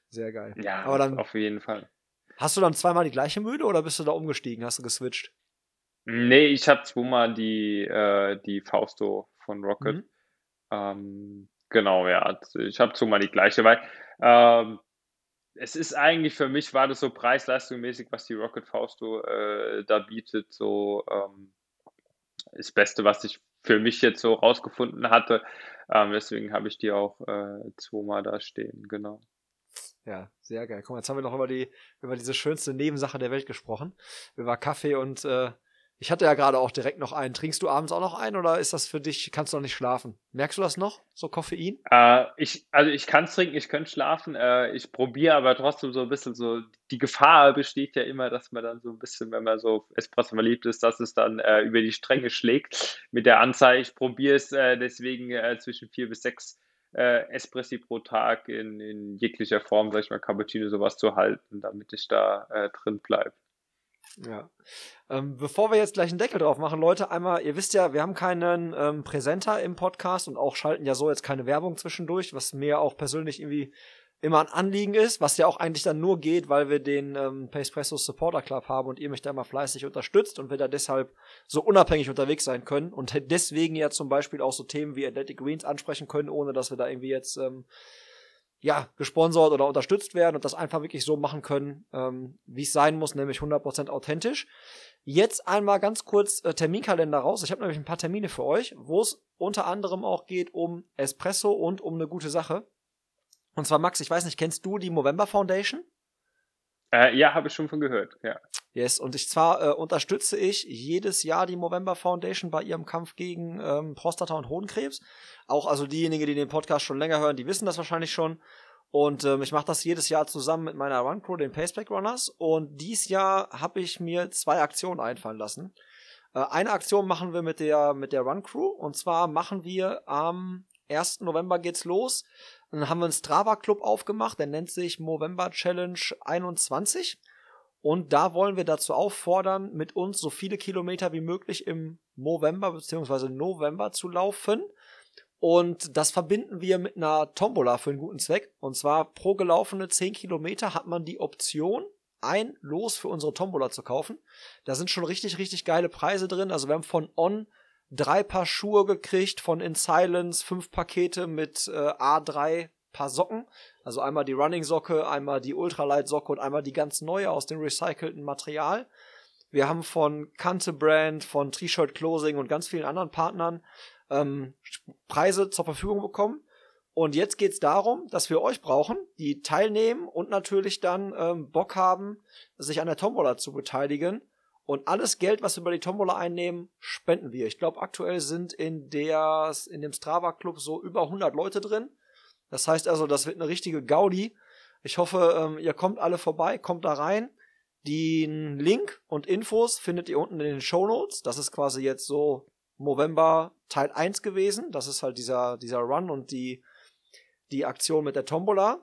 Sehr geil. ja, Aber dann auf jeden Fall. hast du dann zweimal die gleiche Mühle oder bist du da umgestiegen? Hast du geswitcht? Nee, ich habe zweimal die, äh, die Fausto von Rocket. Mhm. Ähm, genau, ja. Ich habe zweimal die gleiche, weil ähm, es ist eigentlich für mich, war das so preis-leistungsmäßig, was die Rocket Fausto äh, da bietet, so ähm, das Beste, was ich für mich jetzt so rausgefunden hatte. Ähm, deswegen habe ich die auch äh, zweimal da stehen, genau. Ja, sehr geil. Guck mal, jetzt haben wir noch über die, über diese schönste Nebensache der Welt gesprochen. Über Kaffee und äh, ich hatte ja gerade auch direkt noch einen. Trinkst du abends auch noch einen oder ist das für dich, kannst du noch nicht schlafen? Merkst du das noch? So Koffein? Äh, ich, also ich kann es trinken, ich könnte schlafen. Äh, ich probiere aber trotzdem so ein bisschen so, die Gefahr besteht ja immer, dass man dann so ein bisschen, wenn man so Espresso verliebt ist, dass es dann äh, über die Stränge schlägt mit der Anzahl. Ich probiere es äh, deswegen äh, zwischen vier bis sechs äh, Espressi pro Tag in, in jeglicher Form, sag ich mal, Cappuccino sowas zu halten, damit ich da drin bleibe. Ja. Ähm, bevor wir jetzt gleich einen Deckel drauf machen, Leute, einmal, ihr wisst ja, wir haben keinen ähm, Präsenter im Podcast und auch schalten ja so jetzt keine Werbung zwischendurch, was mir auch persönlich irgendwie immer ein Anliegen ist, was ja auch eigentlich dann nur geht, weil wir den ähm, Pacepresso Supporter Club haben und ihr mich da immer fleißig unterstützt und wir da deshalb so unabhängig unterwegs sein können und deswegen ja zum Beispiel auch so Themen wie Athletic Greens ansprechen können, ohne dass wir da irgendwie jetzt ähm, ja, gesponsert oder unterstützt werden und das einfach wirklich so machen können, ähm, wie es sein muss, nämlich 100% authentisch. Jetzt einmal ganz kurz äh, Terminkalender raus. Ich habe nämlich ein paar Termine für euch, wo es unter anderem auch geht um Espresso und um eine gute Sache. Und zwar, Max, ich weiß nicht, kennst du die Movember Foundation? Äh, ja, habe ich schon von gehört, ja. Yes, und ich zwar äh, unterstütze ich jedes Jahr die Movember Foundation bei ihrem Kampf gegen ähm, Prostata und Hodenkrebs. Auch also diejenigen, die den Podcast schon länger hören, die wissen das wahrscheinlich schon. Und ähm, ich mache das jedes Jahr zusammen mit meiner Run Crew, den Paceback Runners. Und dies Jahr habe ich mir zwei Aktionen einfallen lassen. Äh, eine Aktion machen wir mit der mit der Run Crew und zwar machen wir am 1. November geht's los. Dann haben wir einen Strava Club aufgemacht, der nennt sich Movember Challenge 21. Und da wollen wir dazu auffordern, mit uns so viele Kilometer wie möglich im November bzw. November zu laufen. Und das verbinden wir mit einer Tombola für einen guten Zweck. Und zwar pro gelaufene 10 Kilometer hat man die Option, ein Los für unsere Tombola zu kaufen. Da sind schon richtig, richtig geile Preise drin. Also wir haben von On drei Paar Schuhe gekriegt, von In Silence fünf Pakete mit äh, A3 Paar Socken. Also einmal die Running Socke, einmal die Ultralight Socke und einmal die ganz neue aus dem recycelten Material. Wir haben von Kante Brand, von T-Shirt Closing und ganz vielen anderen Partnern ähm, Preise zur Verfügung bekommen. Und jetzt geht's darum, dass wir euch brauchen, die teilnehmen und natürlich dann ähm, Bock haben, sich an der Tombola zu beteiligen. Und alles Geld, was wir über die Tombola einnehmen, spenden wir. Ich glaube, aktuell sind in, der, in dem Strava Club so über 100 Leute drin. Das heißt also, das wird eine richtige Gaudi. Ich hoffe, ähm, ihr kommt alle vorbei, kommt da rein. Den Link und Infos findet ihr unten in den Show Notes. Das ist quasi jetzt so November Teil 1 gewesen. Das ist halt dieser, dieser Run und die, die Aktion mit der Tombola.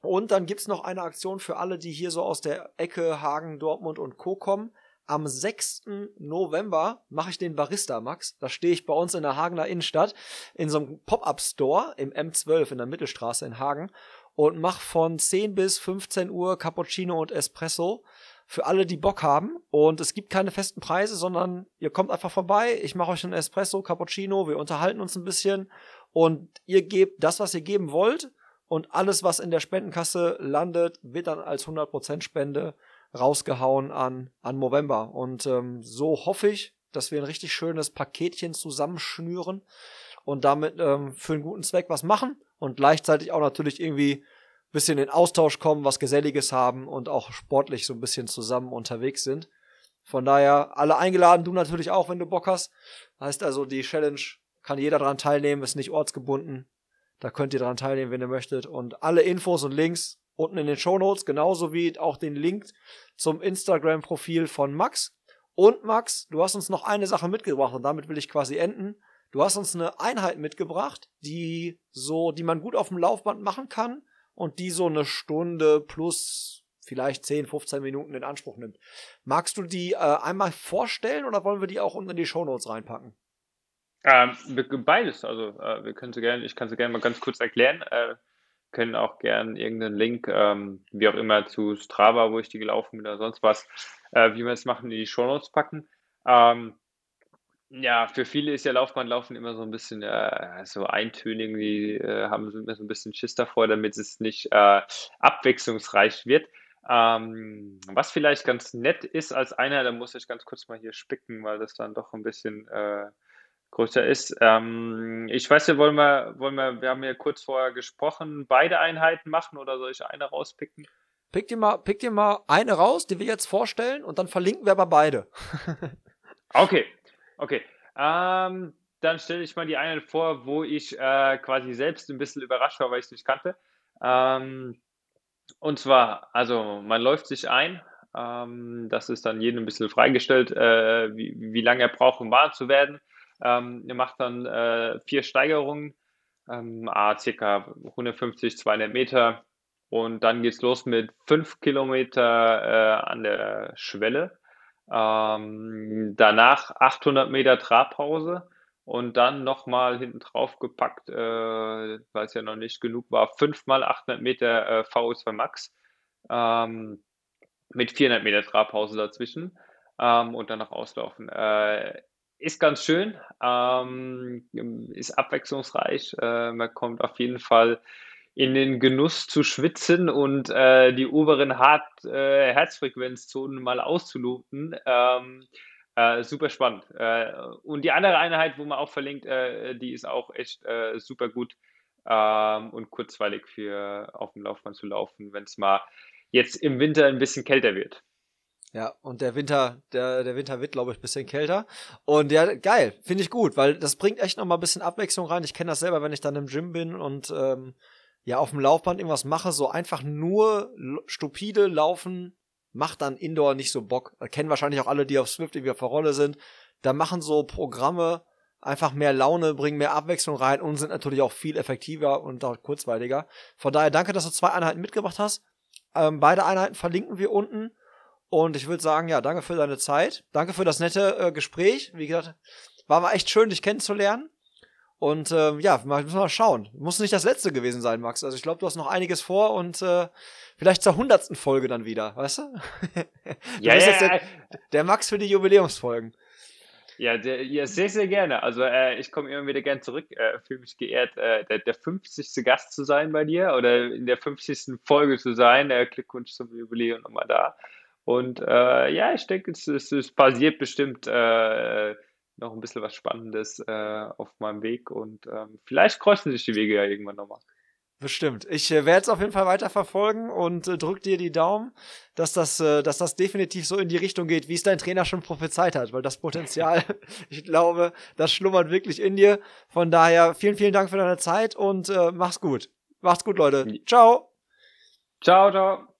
Und dann gibt's noch eine Aktion für alle, die hier so aus der Ecke Hagen, Dortmund und Co. kommen. Am 6. November mache ich den Barista Max. Da stehe ich bei uns in der Hagener Innenstadt in so einem Pop-Up-Store im M12 in der Mittelstraße in Hagen und mache von 10 bis 15 Uhr Cappuccino und Espresso für alle, die Bock haben. Und es gibt keine festen Preise, sondern ihr kommt einfach vorbei. Ich mache euch einen Espresso, Cappuccino, wir unterhalten uns ein bisschen und ihr gebt das, was ihr geben wollt. Und alles, was in der Spendenkasse landet, wird dann als 100% Spende rausgehauen an, an November. Und ähm, so hoffe ich, dass wir ein richtig schönes Paketchen zusammenschnüren und damit ähm, für einen guten Zweck was machen und gleichzeitig auch natürlich irgendwie bisschen in Austausch kommen, was Geselliges haben und auch sportlich so ein bisschen zusammen unterwegs sind. Von daher alle eingeladen, du natürlich auch, wenn du Bock hast. Heißt also, die Challenge kann jeder dran teilnehmen, ist nicht ortsgebunden. Da könnt ihr dran teilnehmen, wenn ihr möchtet. Und alle Infos und Links unten in den Show Notes, genauso wie auch den Link zum Instagram-Profil von Max. Und Max, du hast uns noch eine Sache mitgebracht und damit will ich quasi enden. Du hast uns eine Einheit mitgebracht, die so, die man gut auf dem Laufband machen kann und die so eine Stunde plus vielleicht 10, 15 Minuten in Anspruch nimmt. Magst du die äh, einmal vorstellen oder wollen wir die auch unten in die Show Notes reinpacken? Ähm, beides, also äh, wir können sie gerne, ich kann sie gerne mal ganz kurz erklären. Äh, können auch gerne irgendeinen Link, ähm, wie auch immer, zu Strava, wo ich die gelaufen bin oder sonst was, äh, wie wir es machen, in die Shownotes packen. Ähm, ja, für viele ist ja Laufbahnlaufen immer so ein bisschen äh, so eintönig, die äh, haben immer so ein bisschen Schiss davor, damit es nicht äh, abwechslungsreich wird. Ähm, was vielleicht ganz nett ist als einer, da muss ich ganz kurz mal hier spicken, weil das dann doch ein bisschen äh, größer ist. Ähm, ich weiß ja, wollen wir, wollen wir, wir haben ja kurz vorher gesprochen, beide Einheiten machen oder soll ich eine rauspicken? Pick dir mal, pick dir mal eine raus, die wir jetzt vorstellen und dann verlinken wir aber beide. okay, okay. Ähm, dann stelle ich mal die eine vor, wo ich äh, quasi selbst ein bisschen überrascht war, weil ich es nicht kannte. Ähm, und zwar, also man läuft sich ein, ähm, das ist dann jedem ein bisschen freigestellt, äh, wie, wie lange er braucht, um warm zu werden. Ähm, ihr macht dann äh, vier Steigerungen, ähm, ah, circa 150, 200 Meter. Und dann geht es los mit fünf Kilometer äh, an der Schwelle. Ähm, danach 800 Meter Trabpause und dann nochmal hinten drauf gepackt, äh, weil es ja noch nicht genug war, fünfmal 800 Meter äh, VO2 Max ähm, mit 400 Meter Trabpause dazwischen ähm, und dann noch auslaufen. Äh, ist ganz schön, ähm, ist abwechslungsreich. Äh, man kommt auf jeden Fall in den Genuss zu schwitzen und äh, die oberen Hart, äh, Herzfrequenzzonen mal auszuloten. Ähm, äh, super spannend. Äh, und die andere Einheit, wo man auch verlinkt, äh, die ist auch echt super gut ähm, und kurzweilig für auf dem Laufband zu laufen, wenn es mal jetzt im Winter ein bisschen kälter wird. Ja, und der Winter, der, der Winter wird, glaube ich, bisschen kälter. Und ja, geil, finde ich gut, weil das bringt echt noch mal ein bisschen Abwechslung rein. Ich kenne das selber, wenn ich dann im Gym bin und ähm, ja auf dem Laufband irgendwas mache, so einfach nur stupide laufen, macht dann Indoor nicht so Bock. Kennen wahrscheinlich auch alle, die auf Swift irgendwie auf der Rolle sind. Da machen so Programme einfach mehr Laune, bringen mehr Abwechslung rein und sind natürlich auch viel effektiver und auch kurzweiliger. Von daher danke, dass du zwei Einheiten mitgebracht hast. Ähm, beide Einheiten verlinken wir unten. Und ich würde sagen, ja, danke für deine Zeit. Danke für das nette äh, Gespräch. Wie gesagt, war mal echt schön, dich kennenzulernen. Und ähm, ja, mal, müssen wir mal schauen. Muss nicht das letzte gewesen sein, Max. Also ich glaube, du hast noch einiges vor und äh, vielleicht zur hundertsten Folge dann wieder, weißt du? du ja, ja, der, der, Max für die Jubiläumsfolgen. Ja, der, ja sehr, sehr gerne. Also äh, ich komme immer wieder gern zurück. Äh, Fühle mich geehrt, äh, der, der 50. Gast zu sein bei dir oder in der 50. Folge zu sein. Äh, Glückwunsch zum Jubiläum nochmal da. Und äh, ja, ich denke, es, es, es passiert bestimmt äh, noch ein bisschen was Spannendes äh, auf meinem Weg und ähm, vielleicht kreuzen sich die Wege ja irgendwann nochmal. Bestimmt. Ich äh, werde es auf jeden Fall weiter verfolgen und äh, drück dir die Daumen, dass das, äh, dass das definitiv so in die Richtung geht, wie es dein Trainer schon prophezeit hat, weil das Potenzial, ich glaube, das schlummert wirklich in dir. Von daher vielen, vielen Dank für deine Zeit und äh, mach's gut. Macht's gut, Leute. Ciao. Ciao, ciao.